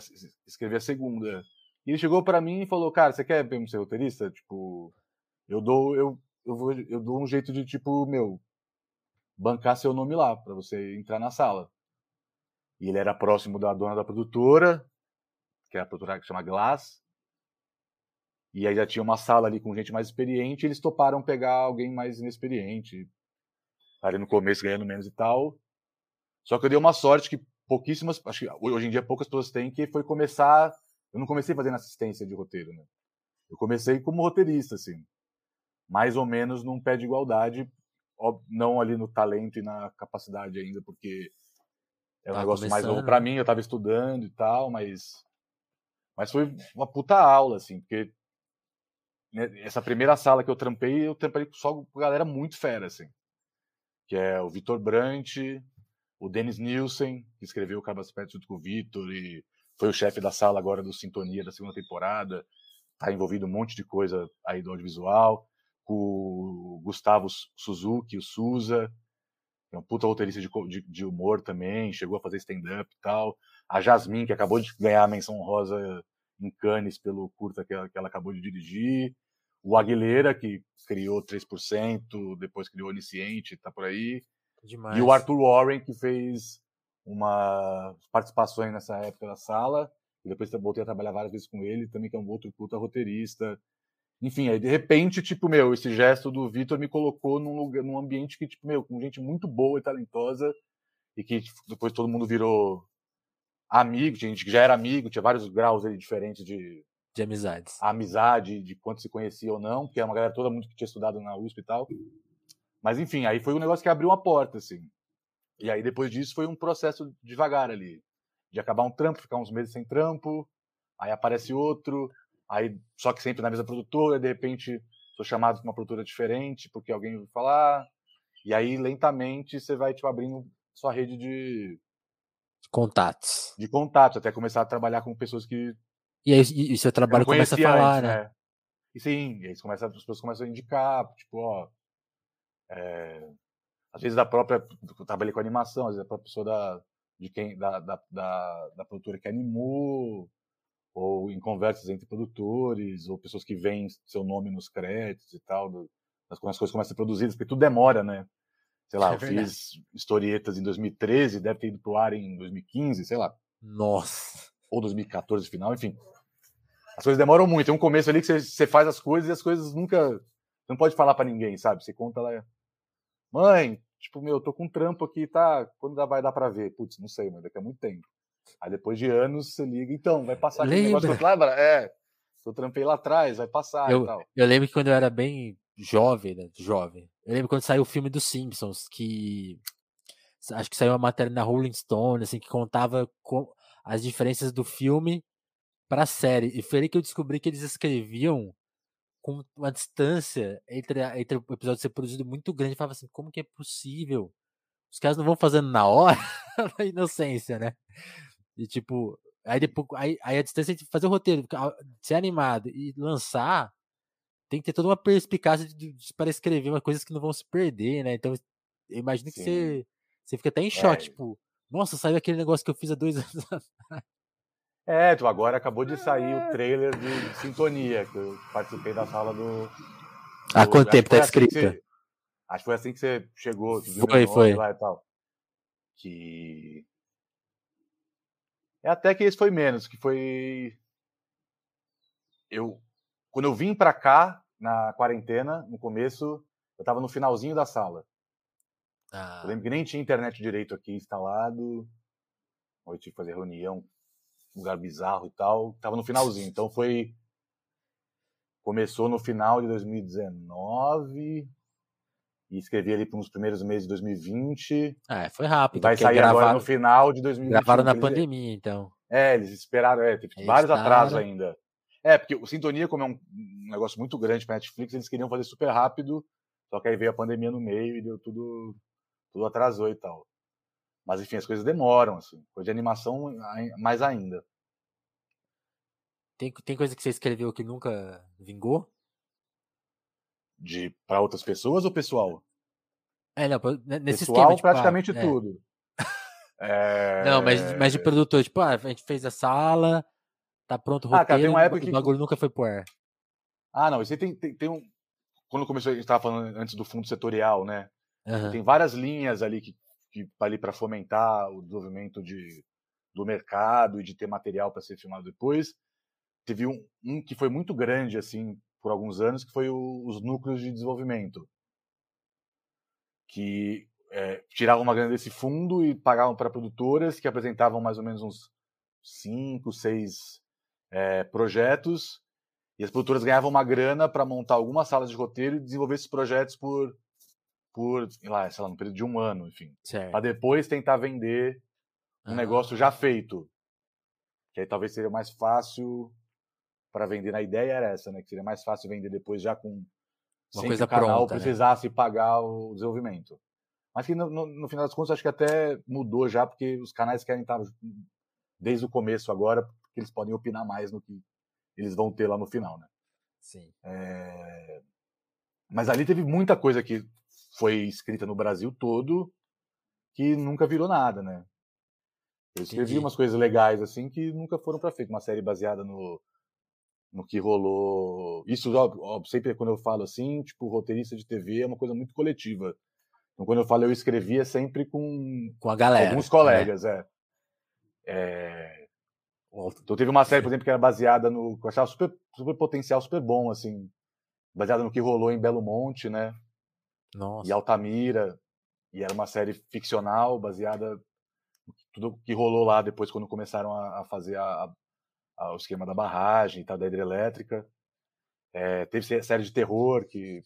escrevi a segunda. E ele chegou pra mim e falou: "Cara, você quer mesmo ser roteirista? Tipo, eu dou eu eu vou eu dou um jeito de tipo, meu, bancar seu nome lá pra você entrar na sala". E ele era próximo da dona da produtora, que é a produtora que chama Glass. E aí já tinha uma sala ali com gente mais experiente, e eles toparam pegar alguém mais inexperiente. Ali no começo ganhando menos e tal. Só que eu dei uma sorte que pouquíssimas, acho que hoje em dia poucas pessoas têm, que foi começar. Eu não comecei fazendo assistência de roteiro, né? Eu comecei como roteirista, assim. Mais ou menos num pé de igualdade, não ali no talento e na capacidade ainda, porque é um Tava negócio mais novo né? mim, eu tava estudando e tal, mas. Mas foi uma puta aula, assim, porque né, essa primeira sala que eu trampei, eu trampei só com galera muito fera, assim. Que é o Vitor Brandt, o Dennis Nielsen, que escreveu o Cabas Pet junto com o Vitor e foi o chefe da sala agora do Sintonia da segunda temporada. Tá envolvido um monte de coisa aí do audiovisual. Com o Gustavo Suzuki, o Suza, que é um puta roteirista de, de, de humor também, chegou a fazer stand-up e tal. A Jasmine, que acabou de ganhar a menção honrosa em Cannes pelo curta que ela, que ela acabou de dirigir. O Aguilera, que criou 3%, depois criou Onisciente, tá por aí. Demais. E o Arthur Warren, que fez uma participações nessa época da sala. E depois voltei a trabalhar várias vezes com ele, também que é um outro puta roteirista. Enfim, aí de repente, tipo, meu, esse gesto do Vitor me colocou num, lugar, num ambiente que, tipo, meu, com gente muito boa e talentosa. E que tipo, depois todo mundo virou amigo, gente que já era amigo, tinha vários graus ali diferentes de De amizades. amizade, de quanto se conhecia ou não, porque era uma galera toda muito que tinha estudado na USP e tal. Mas enfim, aí foi um negócio que abriu uma porta, assim. E aí depois disso foi um processo devagar ali. De acabar um trampo, ficar uns meses sem trampo, aí aparece outro, aí só que sempre na mesma produtora, de repente sou chamado para uma produtora diferente, porque alguém ouviu falar. E aí lentamente você vai tipo abrindo sua rede de, Contatos. de contatos, até começar a trabalhar com pessoas que E aí e, seu eu trabalho começa a falar, antes, né? E sim, e aí começa, as pessoas começam a indicar, tipo, ó. é, às vezes da própria. Eu trabalhei com animação, às vezes a própria pessoa da, de quem, da, da, da, da produtora que animou, ou em conversas entre produtores, ou pessoas que veem seu nome nos créditos e tal, do, das, quando as coisas começam a ser produzidas, porque tudo demora, né? Sei lá, É eu verdade. fiz historietas em 2013, deve ter ido pro ar em 2015, sei lá Nossa. ou 2014 final, enfim. As coisas demoram muito. Tem um começo ali que você, você faz as coisas e as coisas nunca. Você não pode falar para ninguém, sabe? Você conta lá. Mãe, tipo, meu, tô com um trampo aqui, tá? Quando vai dar para ver? Putz, não sei, mas daqui a muito tempo. Aí depois de anos você liga, então, vai passar aquele negócio que lembra? É, eu trampei lá atrás, vai passar eu, e tal. Eu lembro que quando eu era bem jovem, né? Jovem. Eu lembro quando saiu o filme dos Simpsons, que acho que saiu uma matéria na Rolling Stone, assim, que contava com as diferenças do filme para a série. E foi aí que eu descobri que eles escreviam com uma distância entre, a, entre o episódio ser produzido muito grande. Eu falava assim, como que é possível? Os caras não vão fazendo na hora? na inocência, né? E tipo, aí depois, aí, aí a distância de fazer o roteiro, ser animado e lançar, tem que ter toda uma perspicácia de, de, para escrever umas coisas que não vão se perder, né? Então, eu imagino Sim. que você, você fica até em choque, é. tipo, nossa, saiu aquele negócio que eu fiz há dois anos atrás. É, tu agora acabou de sair o é. trailer de Sintonia, que eu participei da sala do. Há quanto tempo tá escrito? Assim acho que foi assim que você chegou. Foi, foi. Lá e tal. Que. É até que esse foi menos, que foi. Eu. Quando eu vim pra cá, na quarentena, no começo, eu tava no finalzinho da sala. Ah. Eu lembro que nem tinha internet direito aqui instalado. Eu tive que fazer reunião lugar bizarro e tal. Tava no finalzinho. Então foi. Começou no final de 2019 e escrevi ali para uns primeiros meses de 2020. É, foi rápido. Vai sair gravaram, agora no final de 2020. Gravaram na pandemia, então. É, eles esperaram, é, teve eles vários atrasos ainda. É, porque o Sintonia, como é um, negócio muito grande para Netflix, eles queriam fazer super rápido, só que aí veio a pandemia no meio e deu tudo, tudo atrasou e tal. Mas enfim, as coisas demoram, assim. Coisa de animação, mais ainda. Tem, tem coisa que você escreveu que nunca vingou? De para outras pessoas ou pessoal? É, não, nesse pessoal, esquema, tipo, ah, praticamente ah, tudo. É... Não, mas, mas de produtor, tipo, ah, a gente fez a sala, tá pronto o roteiro, ah, cara, tem uma época que... o bagulho nunca foi pro ar. Ah, não, isso tem, tem, tem um... Quando começou, a gente estava falando antes do fundo setorial, né? Uhum. Tem várias linhas ali que que ali para fomentar o desenvolvimento de, do mercado e de ter material para ser filmado depois. Teve um, um, que foi muito grande assim por alguns anos, que foi o, os núcleos de desenvolvimento, que é, tiravam uma grana desse fundo e pagavam para produtoras que apresentavam mais ou menos uns cinco, seis é, projetos e as produtoras ganhavam uma grana para montar algumas salas de roteiro e desenvolver esses projetos por por, lá, sei lá, no período de um ano, enfim. Para depois tentar vender um ah. negócio já feito. Que aí talvez seria mais fácil para vender. A ideia era essa, né? Que seria mais fácil vender depois já com uma coisa o canal pronta, né? precisasse né? pagar o desenvolvimento. Mas que no, no, no, final das contas acho que até mudou já, porque os canais querem estar desde o começo agora, porque eles podem opinar mais no que eles vão ter lá no final, né? Sim. É... Mas ali teve muita coisa que foi escrita no Brasil todo que nunca virou nada, né? Eu escrevi Entendi. umas coisas legais assim que nunca foram para frente, uma série baseada no no que rolou. Isso, óbvio, sempre quando eu falo assim, tipo, roteirista de TV é uma coisa muito coletiva. Então, quando eu falo eu escrevia sempre com, com a galera, alguns colegas, né? é. é... Então teve uma série, por exemplo, que era baseada no. que eu achava super, super potencial, super bom, assim. Baseada no que rolou em Belo Monte, né? Nossa. e Altamira, e era uma série ficcional baseada tudo que rolou lá depois quando começaram a, fazer a, o esquema da barragem e tal, da hidrelétrica. É, teve série de terror que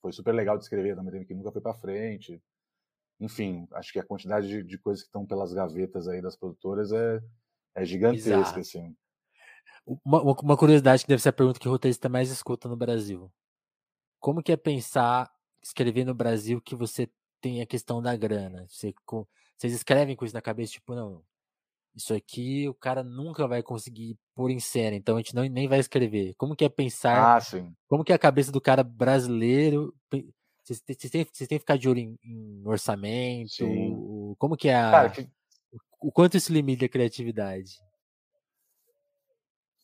foi super legal de escrever também, que nunca foi para frente. Enfim, acho que a quantidade de, de, coisas que estão pelas gavetas aí das produtoras é, é gigantesca, assim. Uma, uma, curiosidade que deve ser a pergunta que o roteirista mais escuta no Brasil. Como que é pensar escrever no Brasil que você tem a questão da grana. Você, vocês escrevem com isso na cabeça, tipo, não, isso aqui o cara nunca vai conseguir pôr em cena, então a gente não, nem vai escrever. Como que é pensar? Ah, sim. Como que é a cabeça do cara brasileiro? Vocês, vocês, têm, vocês têm que ficar de olho em, em orçamento? Sim. Como que é a, cara, que... O quanto isso limita a criatividade?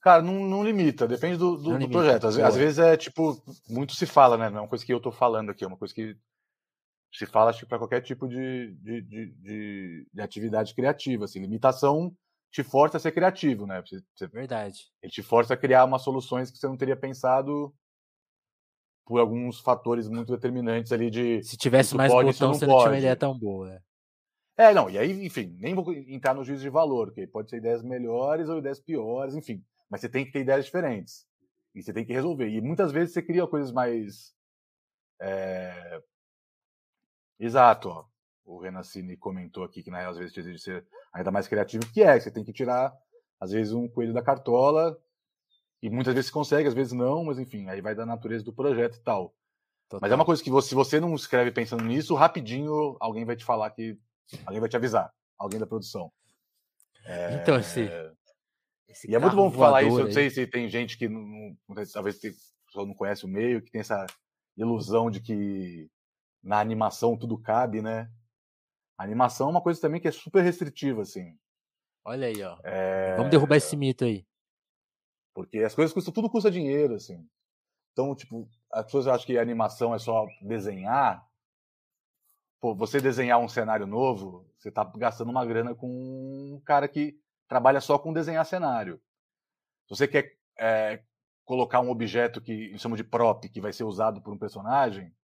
Cara, não, não limita, depende do, do, do projeto. Às, às, vezes é tipo, muito se fala, né? Não é uma coisa que eu tô falando aqui, é uma coisa que se fala acho para qualquer tipo de, de, de, de, atividade criativa. Assim. Limitação te força a ser criativo, né? Você, você, Verdade. Ele te força a criar umas soluções que você não teria pensado por alguns fatores muito determinantes ali de. Se tivesse mais pode, botão, não você não tinha uma ideia tão boa. É. É, não, e aí, enfim, nem vou entrar no juízo de valor, porque pode ser ideias melhores ou ideias piores, enfim. Mas você tem que ter ideias diferentes. E você tem que resolver. E muitas vezes você cria coisas mais. É... Exato, ó. O Renacini comentou aqui que, na real, às vezes precisa ser ainda mais criativo, que é, você tem que tirar, às vezes, um coelho da cartola, e muitas vezes consegue, às vezes não, mas enfim, aí vai da natureza do projeto e tal. Total. Mas é uma coisa que você, se você não escreve pensando nisso, rapidinho alguém vai te falar que Alguém vai te avisar. Alguém da produção. É... Então, esse. esse e é muito bom falar isso. Eu não sei se tem gente que não, talvez não conhece o meio, que tem essa ilusão de que na animação tudo cabe, né? A animação é uma coisa também que é super restritiva, assim. Olha aí, ó. É... Vamos derrubar esse mito aí. Porque as coisas custam, tudo custa dinheiro, assim. Então, tipo, as pessoas acham que a animação é só desenhar, pô, você desenhar um cenário novo, você está gastando uma grana com um cara que trabalha só com desenhar cenário. Se você quer é, colocar um objeto que chama de prop, que vai ser usado por um personagem,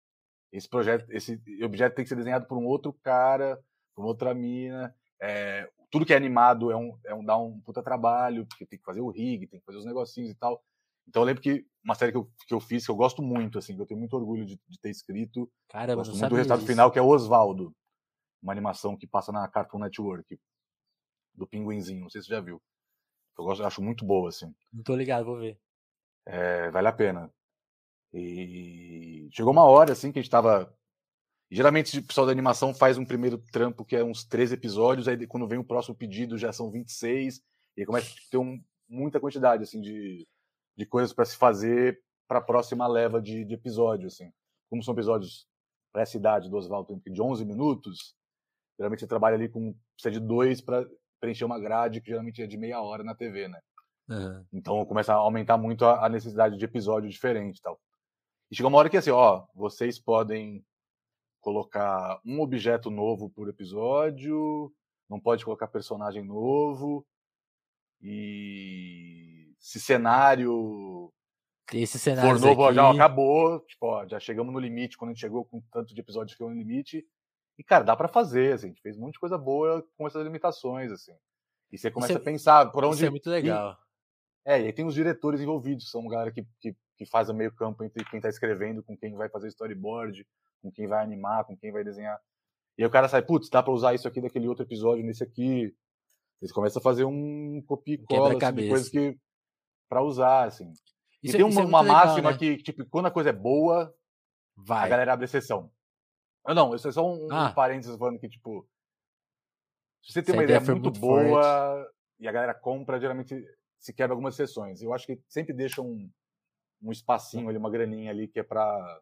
esse projeto, esse objeto tem que ser desenhado por um outro cara, por outra mina. É, tudo que é animado é um, é um dá um puta trabalho, porque tem que fazer o rig, tem que fazer os negocinhos e tal. Então eu lembro que uma série que eu, que eu fiz, que eu gosto muito, assim, que eu tenho muito orgulho de, de ter escrito. Caramba, gosto muito do resultado isso. final, que é Osvaldo. Uma animação que passa na Cartoon Network. Do Pinguinzinho, não sei se você já viu. Eu gosto, acho muito boa, assim. Não tô ligado, vou ver. É, vale a pena. E chegou uma hora, assim, que a gente tava. Geralmente o pessoal da animação faz um primeiro trampo que é uns três episódios, aí quando vem o próximo pedido já são 26, e aí começa a ter um, muita quantidade, assim, de, de coisas para se fazer para a próxima leva de, de episódios, assim. Como são episódios para essa idade do Oswaldo, de 11 minutos, geralmente você trabalha ali com precisa de dois para preencher uma grade que geralmente é de meia hora na TV, né? Uhum. Então começa a aumentar muito a, a, necessidade de episódio diferente tal. E chegou uma hora que assim, ó, vocês podem colocar um objeto novo por episódio, não pode colocar personagem novo e se cenário esse cenário for novo, aqui... já acabou, tipo, ó, já chegamos no limite, quando a gente chegou com tanto de episódios que no limite. E, cara, dá para fazer, assim, a gente fez um monte de coisa boa com essas limitações, assim. E você começa isso a pensar por onde. Isso é muito legal. E, é, e aí tem os diretores envolvidos, são um galera que, que, que faz o meio campo entre quem tá escrevendo, com quem vai fazer storyboard, com quem vai animar, com quem vai desenhar. E aí o cara sai, putz, dá pra usar isso aqui daquele outro episódio nesse aqui. Eles começam a fazer um copia e cola assim, de coisas que para usar, assim. Isso, e tem é, uma, é uma legal, máxima né? que, tipo, quando a coisa é boa, Vai. a galera abre exceção. Não, não, isso é só um, ah. um parênteses falando que, tipo, se você tem uma ideia, ideia muito, muito boa forte. e a galera compra, geralmente se quebra algumas sessões. Eu acho que sempre deixa um, um espacinho ali, uma graninha ali que é para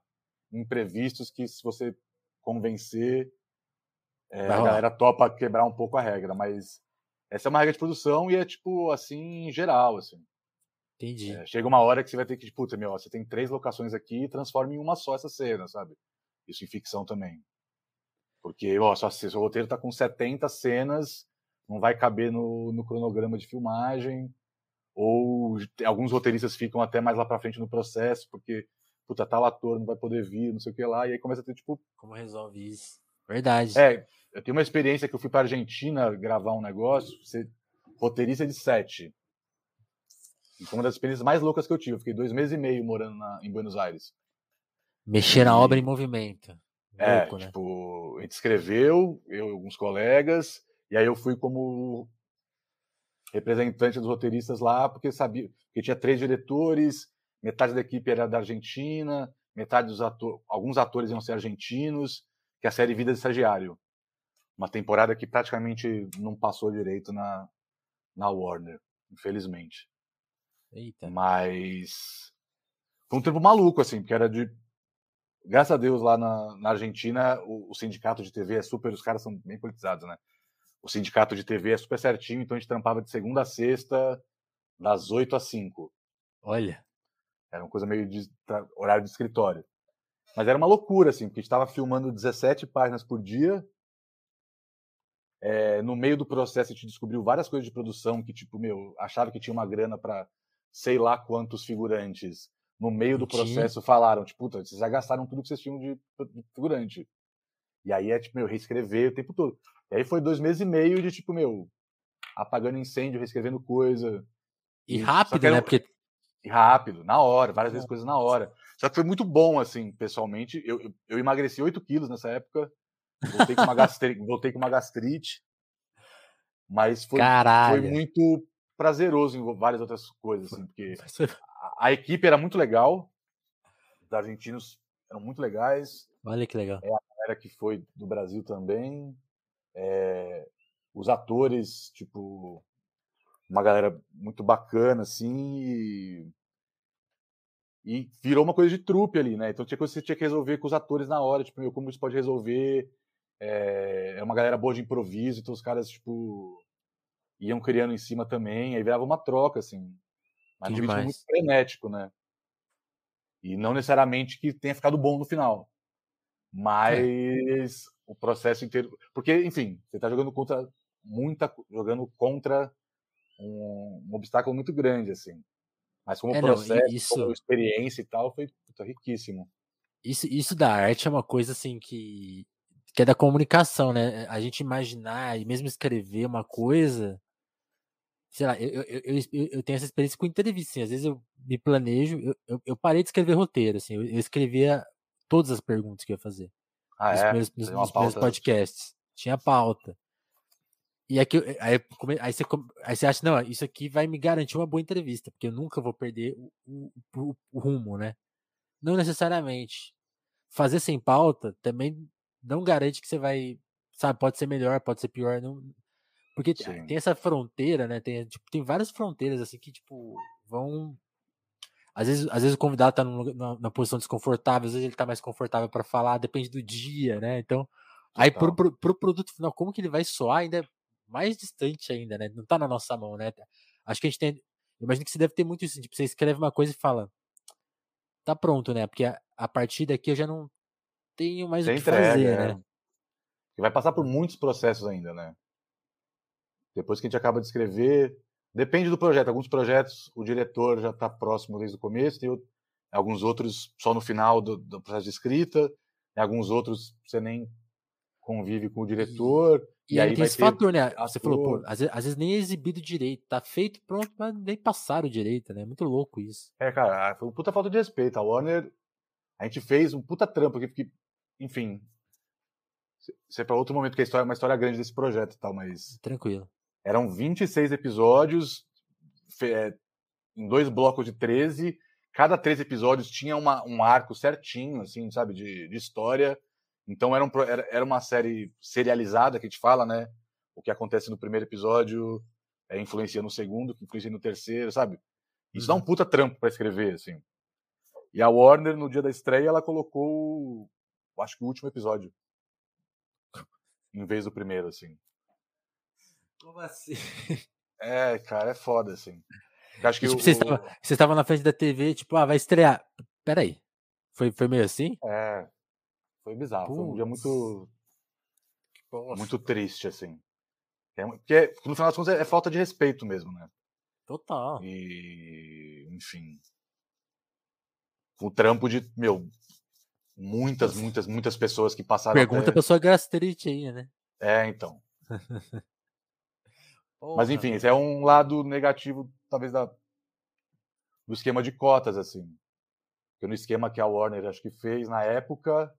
imprevistos que se você convencer, é, a galera topa quebrar um pouco a regra, mas essa é uma regra de produção e é tipo assim, em geral, assim. Entendi. É, chega uma hora que você vai ter que, puta, meu, você tem três locações aqui e transforma em uma só essa cena, sabe? Isso em ficção também. Porque, ó, só se o roteiro tá com 70 cenas, não vai caber no, no cronograma de filmagem, ou alguns roteiristas ficam até mais lá pra frente no processo, porque, puta, tal ator não vai poder vir, não sei o que lá, e aí começa a ter, tipo... Como resolve isso? Verdade. É, eu tenho uma experiência que eu fui pra Argentina gravar um negócio, você, roteirista de sete, e foi uma das experiências mais loucas que eu tive. Eu fiquei dois meses e meio morando na, em Buenos Aires. Mexer na obra em movimento. É, Louco, né? tipo, a gente escreveu, eu e alguns colegas, e aí eu fui como representante dos roteiristas lá, porque sabia, porque tinha três diretores, metade da equipe era da Argentina, metade dos atores, alguns atores iam ser argentinos, que é a série Vida de Estagiário. Uma temporada que praticamente não passou direito na, na Warner, infelizmente. Eita. Mas foi um tempo maluco, assim, porque era de. Graças a Deus, lá na, na Argentina, o, o, sindicato de TV é super. Os caras são bem politizados, né? O sindicato de TV é super certinho, então a gente trampava de segunda a sexta, das 8 às 5. Olha. Era uma coisa meio de horário de escritório. Mas era uma loucura, assim, porque a gente estava filmando 17 páginas por dia. É, no meio do processo, a gente descobriu várias coisas de produção que, tipo, meu, achava que tinha uma grana para sei lá quantos figurantes. No meio do processo falaram, tipo, puta, vocês já gastaram tudo que vocês tinham de, de figurante. E aí é, tipo, meu, reescrever o tempo todo. E aí foi dois meses e meio de, tipo, meu, apagando incêndio, reescrevendo coisa. E, e rápido, era, né? Porque... E rápido, na hora, várias vezes coisas na hora. Só que foi muito bom, assim, pessoalmente. Eu, eu, eu emagreci 8 quilos nessa época. Voltei com uma gastrite. voltei com uma gastrite mas foi, foi muito prazeroso em várias outras coisas, assim, porque a, a, equipe era muito legal, os argentinos eram muito legais. Olha que legal. É galera que foi do Brasil também. É, os atores, tipo, uma galera muito bacana, assim, e, e virou uma coisa de trupe ali, né? Então tinha coisa que você tinha que resolver com os atores na hora, tipo, meu, como isso pode resolver. É, é uma galera boa de improviso, então os caras, tipo, iam criando em cima também, aí virava uma troca, assim. Mas um ritmo muito frenético, né? E não necessariamente que tenha ficado bom no final. É. Mas é. o processo inteiro. Porque, enfim, você está jogando contra muita. jogando contra um, um, obstáculo muito grande, assim. Mas como é, processo, não, isso... como experiência e tal, foi puta, riquíssimo. Isso, isso da arte é uma coisa assim que, que é da comunicação, né? A gente imaginar e mesmo escrever uma coisa sei lá, eu, eu, eu, eu, tenho essa experiência com entrevista, assim, às vezes eu me planejo, eu, eu, parei de escrever roteiro, assim, eu, escrevia todas as perguntas que eu ia fazer. Ah, nos, é? primeiros, nos, nos primeiros podcasts. Tinha pauta. E aqui, aí, aí, você, aí você acha, não, isso aqui vai me garantir uma boa entrevista, porque eu nunca vou perder o, o, o, o rumo, né? Não necessariamente. Fazer sem pauta também não garante que você vai, sabe, pode ser melhor, pode ser pior, não, porque Sim. tem essa fronteira, né? Tem, tipo, tem várias fronteiras, assim, que, tipo, vão. Às vezes, às vezes o convidado tá numa, na, posição desconfortável, às vezes ele tá mais confortável para falar, depende do dia, né? Então, Total. aí pro, pro, pro, produto final, como que ele vai soar ainda é mais distante ainda, né? Não tá na nossa mão, né? Acho que a gente tem. Imagino que você deve ter muito isso. Tipo, você escreve uma coisa e fala. Tá pronto, né? Porque a, a partir daqui eu já não tenho mais você o que entrega, fazer, é. né? E vai passar por muitos processos ainda, né? Depois que a gente acaba de escrever, depende do projeto. Alguns projetos o diretor já está próximo desde o começo, tem alguns outros só no final do, do processo de escrita, alguns outros você nem convive com o diretor. E, e aí tem esse fator, né? Você falou, pô, às vezes, às vezes, nem é exibido direito, tá feito, pronto, mas nem passaram direito, né? Muito louco isso. É, cara, foi uma puta falta de respeito. A Warner, a gente fez um puta trampo aqui, porque, enfim, isso é para outro momento, que a história é uma história grande desse projeto e tal, mas. Tranquilo. Eram 26 episódios, é, em dois blocos de 13. Cada três episódios tinha uma, um arco certinho, assim, sabe, de, de história. Então era, um, era, era uma série serializada que a gente fala, né? O que acontece no primeiro episódio é, influencia no segundo, que influencia no terceiro, sabe? Isso dá um uhum. puta trampo para escrever, assim. E a Warner, no dia da estreia, ela colocou, acho que o último episódio. Em vez do primeiro, assim. Como assim? É, cara, é foda, assim. Eu acho que tipo, o... você, estava, você estava na frente da TV, tipo, ah, vai estrear. Peraí. Foi, foi meio assim? É. Foi bizarro. Putz. Foi um dia muito. Muito triste, assim. É, porque, no final das contas, é, é falta de respeito mesmo, né? Total. E, enfim. O trampo de, meu, muitas, muitas, muitas pessoas que passaram. Pergunta até... pra sua gastrite aí, né? É, então. Porra, Mas enfim, esse é um lado negativo, talvez, da, do esquema de cotas, assim. Porque no esquema que a Warner acho que fez na época,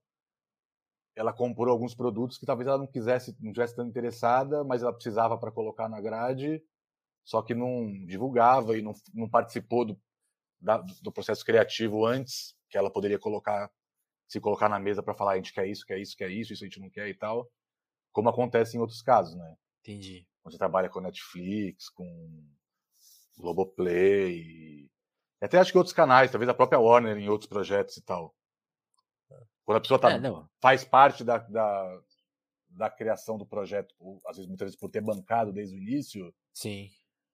ela comprou alguns produtos que talvez ela não quisesse, não tivesse tão interessada, mas ela precisava para colocar na grade, só que não divulgava e não, não participou do, da, do processo criativo antes, que ela poderia colocar, se colocar na mesa para falar a gente quer isso, quer isso, quer isso, isso a gente não quer e tal, como acontece em outros casos, né? Entendi onde trabalha com Netflix, com Globoplay, e até acho que outros canais, talvez a própria Warner em outros projetos e tal. Quando a pessoa tá, é, faz parte da, da, da, criação do projeto, ou, às vezes muitas vezes por ter bancado desde o início, Sim.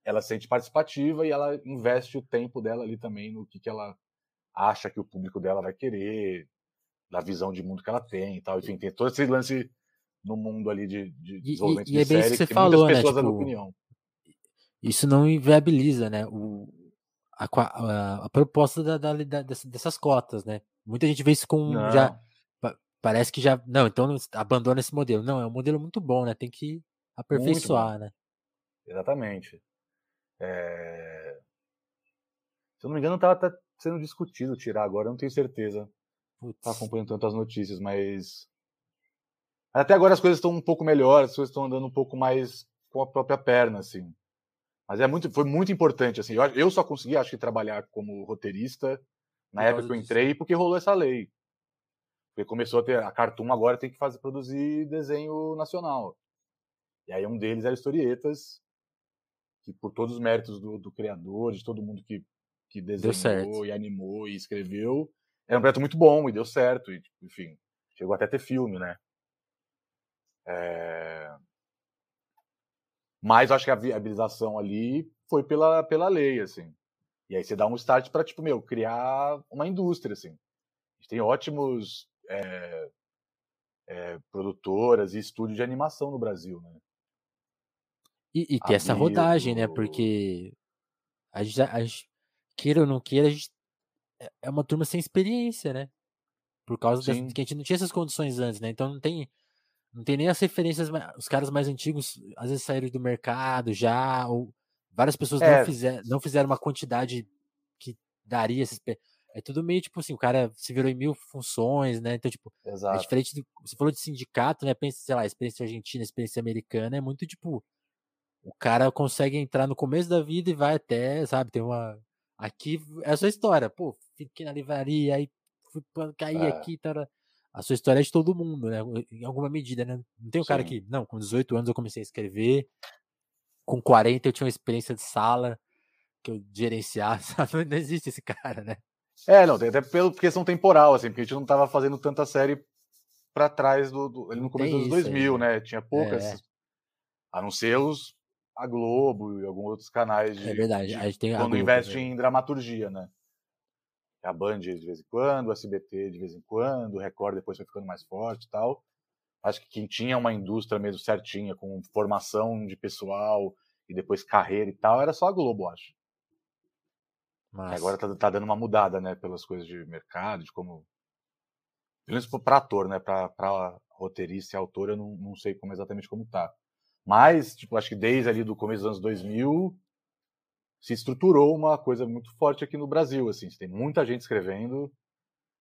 ela se sente participativa e ela investe o tempo dela ali também no que, que ela acha que o público dela vai querer, da visão de mundo que ela tem e tal. Enfim, tem todo esse lance no mundo ali de, de desenvolvimento e, e, e de é bem série, que você que falou, muitas né? pessoas Tipo, dando opinião. Isso não inviabiliza, né? O, a, a, a proposta da, da, da, dessas cotas, né? Muita gente vê isso com não. já parece que já não, então abandona esse modelo. Não, é um modelo muito bom, né? Tem que aperfeiçoar, né? Exatamente. É... Se eu não me engano, estava até sendo discutido tirar agora, eu não tenho certeza. Putz. Tá acompanhando tantas notícias, mas até agora as coisas estão um pouco melhores, as coisas estão andando um pouco mais com a própria perna, assim. Mas é muito, foi muito importante, assim. Eu, eu só consegui, acho que, trabalhar como roteirista na época que eu entrei disso. porque rolou essa lei. Porque começou a ter. A Cartoon agora tem que fazer, produzir desenho nacional. E aí um deles era Historietas, que por todos os méritos do, do criador, de todo mundo que, que desenhou e animou e escreveu, era um projeto muito bom e deu certo. E, tipo, enfim, chegou até a ter filme, né? É... Mas acho que a viabilização ali foi pela, pela lei, assim. E aí você dá um start para, tipo, meu, criar uma indústria, assim. A gente tem ótimos é, é, produtoras e estúdios de animação no Brasil, né? E, e ter essa rodagem, né? Porque a gente, a gente, queira ou não queira, a gente é, é uma turma sem experiência, né? Por causa das, que a gente não tinha essas condições antes, né? Então não tem não tem nem as referências, os caras mais antigos às vezes saíram do mercado já, ou várias pessoas é. não, fizer, não fizeram uma quantidade que daria esses. É tudo meio tipo assim, o cara se virou em mil funções, né? Então, tipo, é Exato. é diferente do. Você falou de sindicato, né? Pensa, sei lá, experiência argentina, experiência americana, é muito tipo. O cara consegue entrar no começo da vida e vai até, sabe, tem uma. Aqui é a sua história. Pô, fiquei na livraria, aí fui cair é. aqui, tá a sua história é de todo mundo, né? Em alguma medida, né? Não tem um Sim. cara que, não, com 18 anos eu comecei a escrever, com 40 eu tinha uma experiência de sala que eu gerenciava, sabe? Não existe esse cara, né? É, não, até pela questão temporal, assim, porque a gente não tava fazendo tanta série para trás do, do, no começo dos 2000, aí, né? Tinha poucas, é. a não ser os a Globo e alguns outros canais de, é verdade. De, a gente tem quando Globo, investe né? em dramaturgia, né? A Band de vez em quando, o SBT de vez em quando, o Record depois foi ficando mais forte e tal. Acho que quem tinha uma indústria mesmo certinha, com formação de pessoal e depois carreira e tal, era só a Globo, acho. Mas... Agora tá, tá, dando uma mudada, né, pelas coisas de mercado, de como. Pelo menos pra ator, né, pra, pra roteirista e autor, eu não, não sei como exatamente como tá. Mas, tipo, acho que desde ali do começo dos anos 2000, se estruturou uma coisa muito forte aqui no Brasil. Assim, tem muita gente escrevendo,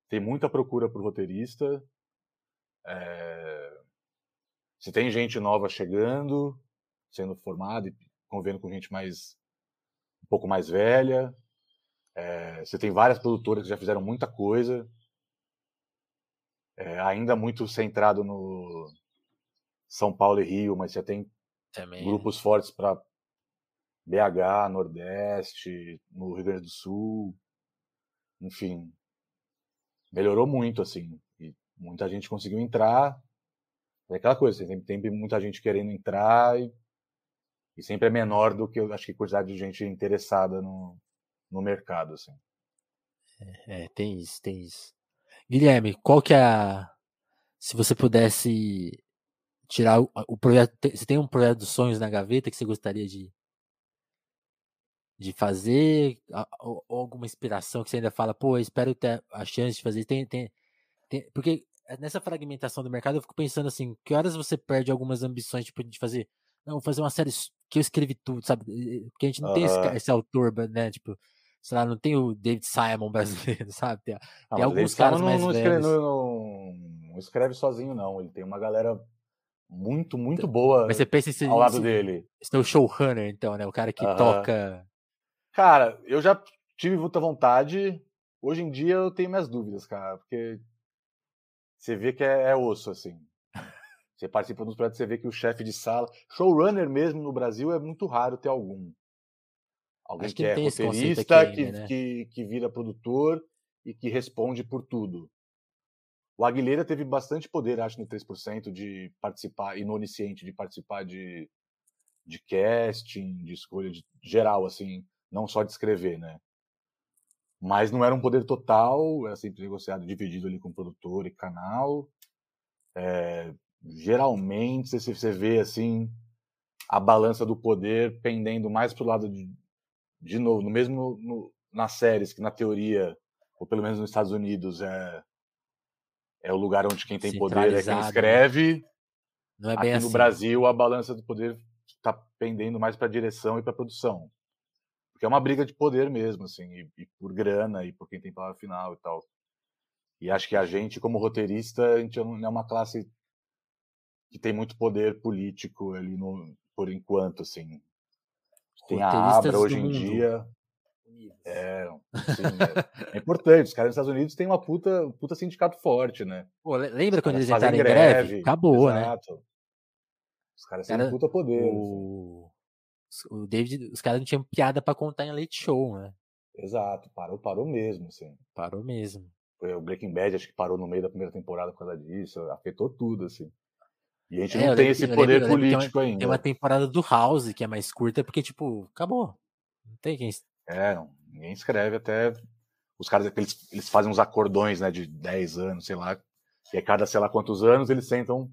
tem muita procura por roteirista, é... se tem gente nova chegando, sendo formada e convivendo com gente mais um pouco mais velha. É... você tem várias produtoras que já fizeram muita coisa, é... ainda muito centrado no São Paulo e Rio, mas você tem Também. grupos fortes para BH, Nordeste, no Rio Grande do Sul, enfim, melhorou muito, assim, e muita gente conseguiu entrar, é aquela coisa, tem, muita gente querendo entrar e, e sempre é menor do que, acho que, a quantidade de gente interessada no, no mercado, assim. É, é, tem isso, tem isso. Guilherme, qual que é a... Se você pudesse tirar o, o projeto... Você tem um projeto dos sonhos na gaveta que você gostaria de de fazer, ou, ou, alguma inspiração que você ainda fala, pô, espero ter a chance de fazer. Tem, tem, tem, porque nessa fragmentação do mercado eu fico pensando assim, que horas você perde algumas ambições, tipo, de fazer, não, vou fazer uma série que eu escrevi tudo, sabe? Porque a gente não tem esse, esse, autor, né? Tipo, sei lá, não tem o David Simon brasileiro, sabe? Tem, tem alguns caras não, mais não escreve, não, não, escreve sozinho, não. Ele tem uma galera muito, muito boa Mas você pensa em, ao lado dele. Esse é o showrunner, então, né? O cara que toca Cara, eu já tive muita vontade. Hoje em dia eu tenho minhas dúvidas, cara, porque você vê que é, é osso, assim. Você participa dos projetos, você vê que o chefe de sala. Showrunner mesmo no Brasil é muito raro ter algum. Alguém que, que, é roteirista, ainda, que, né? que, que vira produtor e que responde por tudo. O Aguilera teve bastante poder, acho, no 3% de participar, e no Onisciente, de participar de, de casting, de escolha de, geral, assim não só de escrever, né? Mas não era um poder total, era sempre negociado, dividido ali com produtor e canal. É, geralmente você, você vê assim a balança do poder pendendo mais pro lado de, de novo, no mesmo no, nas séries que na teoria, ou pelo menos nos Estados Unidos, é, é o lugar onde quem tem poder é quem né? escreve. Não é bem Aqui assim. no Brasil, a balança do poder está pendendo mais para direção e para produção. Porque é uma briga de poder mesmo, assim, e, e, por grana, e por quem tem palavra final e tal. E acho que a gente, como roteirista, a gente é, é uma classe que tem muito poder político ali no, por enquanto, assim. Tem a Abra hoje em dia. É, sim, é, é, importante. Os caras nos Estados Unidos têm uma puta, puta sindicato forte, né? Pô, lembra quando eles entraram em greve? greve? Acabou, né? Exato. né? Os caras têm cara, um puta poder. O, assim. O David, os caras não tinham piada para contar em Late Show, né? Exato, parou, parou mesmo, assim. Parou mesmo. O Breaking Bad acho que parou no meio da primeira temporada por causa disso, afetou tudo, assim. E a gente é, não tem esse poder lembro, político ainda. Tem uma temporada do House que é mais curta, porque, tipo, acabou. Não tem quem. É, não, ninguém escreve até. Os caras, eles, eles fazem uns acordões, né, de 10 anos, sei lá. E a cada sei lá quantos anos eles sentam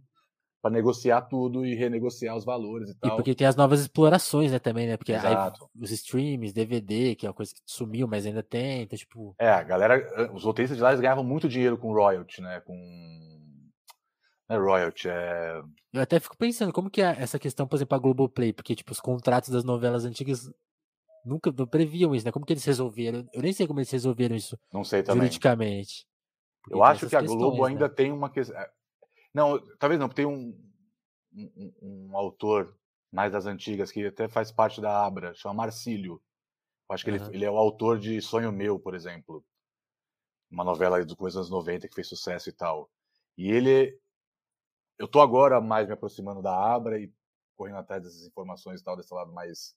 para negociar tudo e renegociar os valores e tal. E porque tem as novas explorações, né, também, né? Porque aí, os streams, DVD, que é uma coisa que sumiu, mas ainda tem, então, tipo... É, a galera, os roteiristas de lá, eles ganhavam muito dinheiro com royalty, né, com é royalty, é... Eu até fico pensando, como que é essa questão, por exemplo, a Globoplay? Porque, tipo, os contratos das novelas antigas nunca não previam isso, né? Como que eles resolveram? Eu nem sei como eles resolveram isso não sei também. juridicamente. Eu acho que a Globo né? ainda tem uma questão... Não, talvez não, porque tem um, um, um, autor mais das antigas que até faz parte da Abra, chama Marcílio. Eu acho que uhum. ele, ele é o autor de Sonho Meu, por exemplo. Uma novela do começo dos anos 90 que fez sucesso e tal. E ele eu tô agora mais me aproximando da Abra e correndo atrás dessas informações e tal, desse lado mais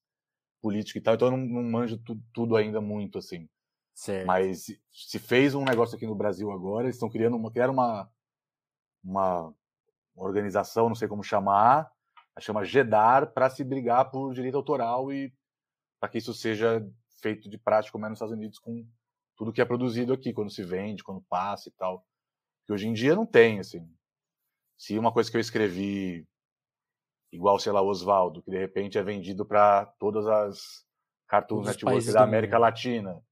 político e tal, então eu não, não manjo tu, tudo ainda muito, assim. Certo. Mas se fez um negócio aqui no Brasil agora, eles estão criando uma, criaram uma, uma organização, não sei como chamar, chama GEDAR, para se brigar por direito autoral e para que isso seja feito de prática como é nos Estados Unidos com tudo que é produzido aqui, quando se vende, quando passa e tal. Que hoje em dia não tem, assim. Se uma coisa que eu escrevi, igual, sei lá, Oswaldo, que de repente é vendido para todas as Cartoon Networks da América Latina,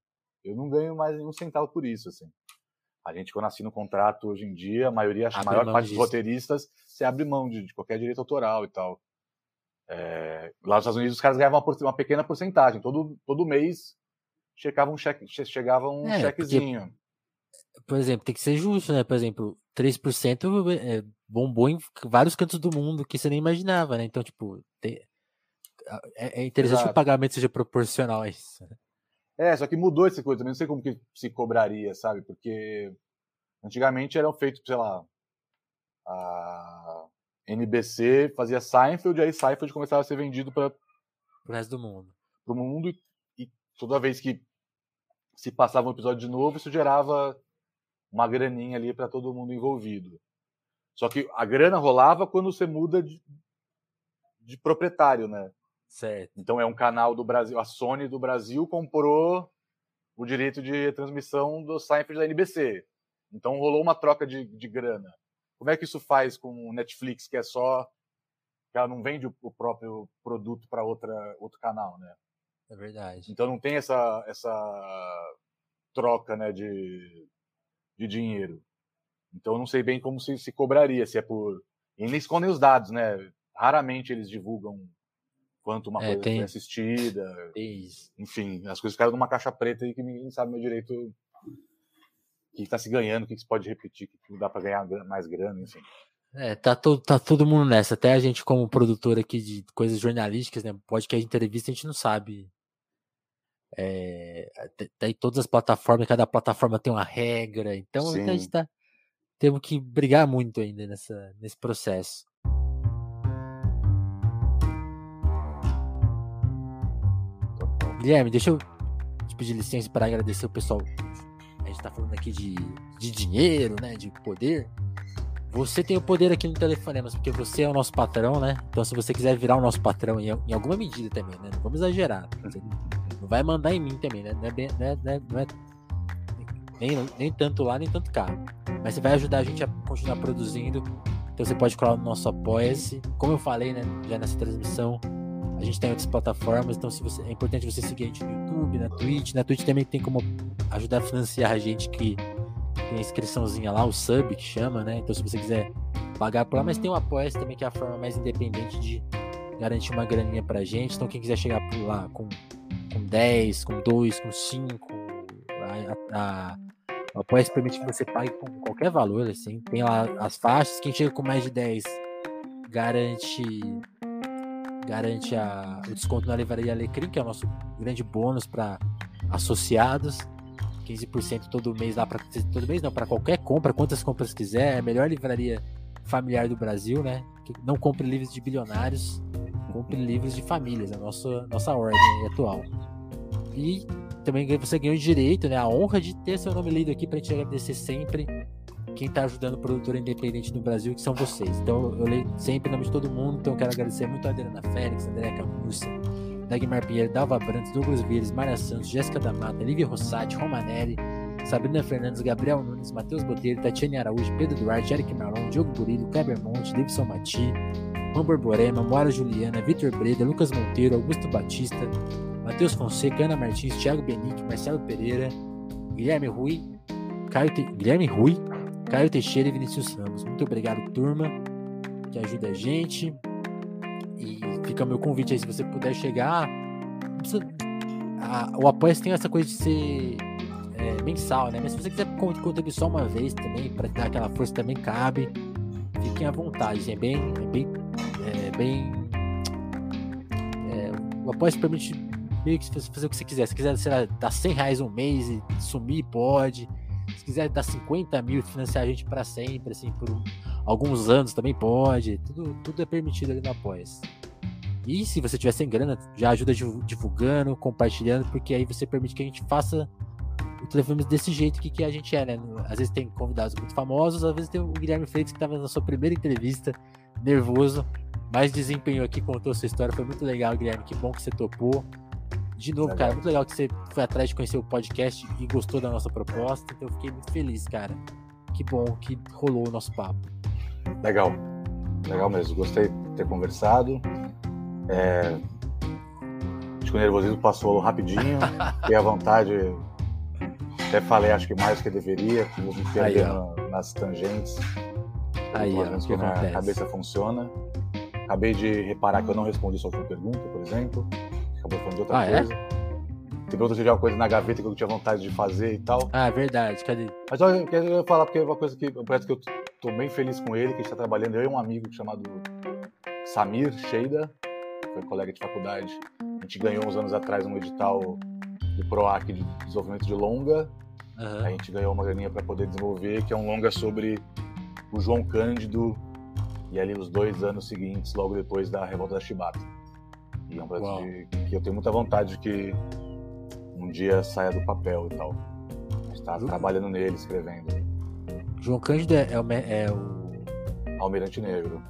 eu não ganho mais nenhum centavo por isso, assim. A gente, quando assina um contrato hoje em dia, a maioria, a maior parte disso. dos roteiristas, se abre mão de, de, qualquer direito autoral e tal. É, lá nos Estados Unidos, os caras ganhavam uma, uma, pequena porcentagem. Todo, todo mês chegava um, cheque, chegava um é, chequezinho. Porque, por exemplo, tem que ser justo, né? Por exemplo, 3% é, bombou em vários cantos do mundo que você nem imaginava, né? Então, tipo, tem... é, é, interessante Exato. que o pagamento seja proporcional a isso. Né? É, só que mudou essa coisa também, não sei como que se cobraria, sabe? Porque antigamente eram feitos, sei lá, a NBC fazia Seinfeld, e aí Seinfeld começava a ser vendido para o resto do mundo. Para o mundo, e, e toda vez que se passava um episódio de novo, isso gerava uma graninha ali para todo mundo envolvido. Só que a grana rolava quando você muda de, de proprietário, né? Certo. Então é um canal do Brasil, a Sony do Brasil comprou o direito de transmissão do Seinfeld da NBC. Então rolou uma troca de, de grana. Como é que isso faz com o Netflix, que é só que ela não vende o próprio produto para outra outro canal, né? É verdade. Então não tem essa essa troca, né, de, de dinheiro. Então eu não sei bem como se, se cobraria, se é por. E nem escondem os dados, né? Raramente eles divulgam quanto uma é, coisa tem... foi assistida. Isso. Enfim, as coisas ficaram numa caixa preta e que ninguém sabe meu direito o que está se ganhando, o que se pode repetir, o que dá para ganhar mais grana, enfim. É, tá, to, tá todo mundo nessa. Até a gente, como produtor aqui de coisas jornalísticas, né? Podcast entrevista, a gente não sabe. É, tem todas as plataformas, cada plataforma tem uma regra. Então Sim. a gente tá, temos que brigar muito ainda nessa, nesse processo. Guilherme, deixa eu te pedir licença para agradecer o pessoal. A gente está falando aqui de, de dinheiro, né? De poder. Você tem o poder aqui no Telefonemas, porque você é o nosso patrão, né? Então, se você quiser virar o nosso patrão em, em alguma medida também, né? Não vamos exagerar. Você não vai mandar em mim também, né? Não é, bem, não é, não é, não é nem, nem tanto lá, nem tanto cá. Mas você vai ajudar a gente a continuar produzindo Então você pode colar no nosso Apoia-se. Como eu falei, né, já nessa transmissão, a gente tem outras plataformas, então se você, é importante você seguir a gente no YouTube, na Twitch. Na Twitch também tem como ajudar a financiar a gente que tem a inscriçãozinha lá, o sub que chama, né? Então se você quiser pagar por lá, mas tem o apoia também, que é a forma mais independente de garantir uma graninha pra gente. Então quem quiser chegar por lá com, com 10, com 2, com 5, a, a, o apoia permite que você pague com qualquer valor, assim. Tem lá as faixas, quem chega com mais de 10 garante garante a, o desconto na livraria Alecrim, que é o nosso grande bônus para associados. 15% todo mês lá para todo mês não, para qualquer compra, quantas compras quiser, é a melhor livraria familiar do Brasil, né? Não compre livros de bilionários, compre livros de famílias, a nossa nossa ordem atual. E também você ganhou o direito, né, a honra de ter seu nome lido aqui para gente agradecer sempre quem está ajudando o produtor independente no Brasil, que são vocês. Então eu leio sempre o nome de todo mundo, então eu quero agradecer muito a Adriana Félix, André Camurça, Dagmar Pinheiro, Dalva Brandes, Douglas Vires, Maria Santos, Jéssica da Mata, Lívia Rossati, Romanelli, Sabrina Fernandes, Gabriel Nunes, Matheus Botelho, Tatiane Araújo, Pedro Duarte, Eric Marlon, Diogo Burilho, Kleber Monte, Davidson Mati, Juan Borborema, Moara Juliana, Vitor Breda, Lucas Monteiro, Augusto Batista, Matheus Fonseca, Ana Martins, Thiago Benique, Marcelo Pereira, Guilherme Rui, Caio Te... Guilherme Rui, Caio Teixeira e Vinícius Ramos. Muito obrigado, turma, que ajuda a gente. E fica o meu convite aí, se você puder chegar. A, o apoio tem essa coisa de ser é, mensal, né? Mas se você quiser contribuir só uma vez também, para dar aquela força também cabe. Fiquem à vontade, é bem. É bem, é bem é, o apoio permite meio que fazer o que você quiser. Se quiser, sei lá, dar 100 reais um mês e sumir, pode. Se quiser dar 50 mil e financiar a gente para sempre, assim, por um, alguns anos também pode. Tudo, tudo é permitido ali no Apoia. E se você tiver sem grana, já ajuda divulgando, compartilhando, porque aí você permite que a gente faça o telefone desse jeito que, que a gente é, né? Às vezes tem convidados muito famosos, às vezes tem o Guilherme Freitas que estava na sua primeira entrevista, nervoso, mas desempenhou aqui, contou sua história, foi muito legal, Guilherme, que bom que você topou. De novo, legal. cara, muito legal que você foi atrás de conhecer o podcast e gostou da nossa proposta. Então eu fiquei muito feliz, cara. Que bom que rolou o nosso papo. Legal. Legal mesmo. Gostei de ter conversado. É... Acho que o nervosismo passou rapidinho. Fiquei à vontade. Até falei, acho que mais do que deveria, que me perdendo nas tangentes. Aí, ó, que a cabeça funciona. Acabei de reparar que eu não respondi sua última pergunta, por exemplo acabou falando de outra ah, é? coisa. É? Você perguntou se tinha uma coisa na gaveta que eu tinha vontade de fazer e tal. Ah, é verdade, cadê? Mas eu quero falar porque é uma coisa que parece que eu tô bem feliz com ele, que a gente tá trabalhando. Eu e um amigo chamado Samir Sheida, que foi colega de faculdade. A gente ganhou uns anos atrás um edital do PROAC de desenvolvimento de longa. Uhum. A gente ganhou uma graninha para poder desenvolver, que é um longa sobre o João Cândido e ali os dois anos seguintes, logo depois da revolta da Chibata. E é um projeto de, que eu tenho muita vontade de que um dia saia do papel e tal. Está trabalhando nele, escrevendo. João Cândido é, é, o, é o. Almirante Negro.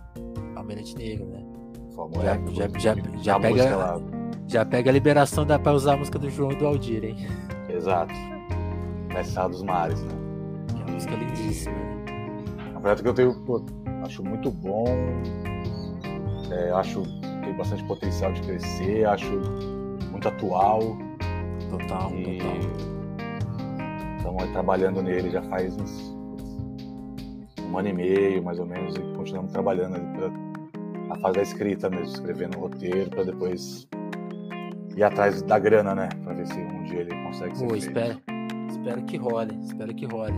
Almirante Negro, né? já, já, já, já, pega, já pega a liberação da, pra usar a música do João e do Aldir, hein? Exato. Mestre dos Mares, né? Que é uma música lindíssima. É um projeto que eu tenho, pô, acho muito bom. É, acho tem bastante potencial de crescer, acho muito atual. Total, e total. Estamos trabalhando nele já faz uns, um ano e meio, mais ou menos, e continuamos trabalhando para a fase da escrita mesmo, escrevendo o roteiro, para depois ir atrás da grana, né? Para ver se um dia ele consegue ser Pô, espero, espero que role, espero que role.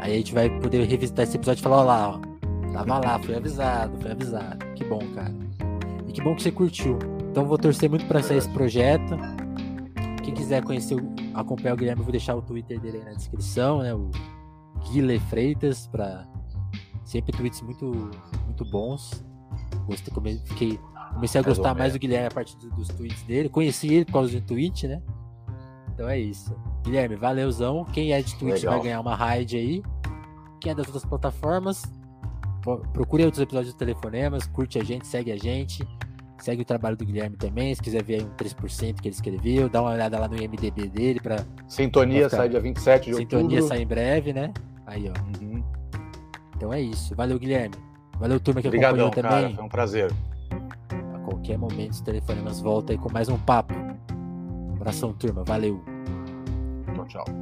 Aí a gente vai poder revisitar esse episódio e falar, ó lá, ó, tava lá, fui avisado, fui avisado. Que bom, cara. E que bom que você curtiu. Então vou torcer muito para sair esse projeto. Quem quiser conhecer, acompanhar o Guilherme, eu vou deixar o Twitter dele aí na descrição, né? O Guile Freitas, para sempre tweets muito, muito bons. Gostei, fiquei, comecei a gostar mais do Guilherme a partir dos tweets dele. Conheci ele por causa do tweet, né? Então é isso. Guilherme, valeuzão. Quem é de Twitch Legal. vai ganhar uma raid aí. Quem é das outras plataformas, procure outros episódios do Telefonemas, curte a gente, segue a gente. Segue o trabalho do Guilherme também, se quiser ver aí um 3% que ele escreveu, dá uma olhada lá no IMDB dele para Sintonia sai dia 27 de Sintonia outubro. sai em breve, né? Aí, ó. Uhum. Então é isso. Valeu, Guilherme. Valeu, turma que Obrigadão, acompanhou também. Cara, foi um prazer. A qualquer momento, os telefonemas volta aí com mais um papo. Abração, turma. Valeu. Tchau, tchau.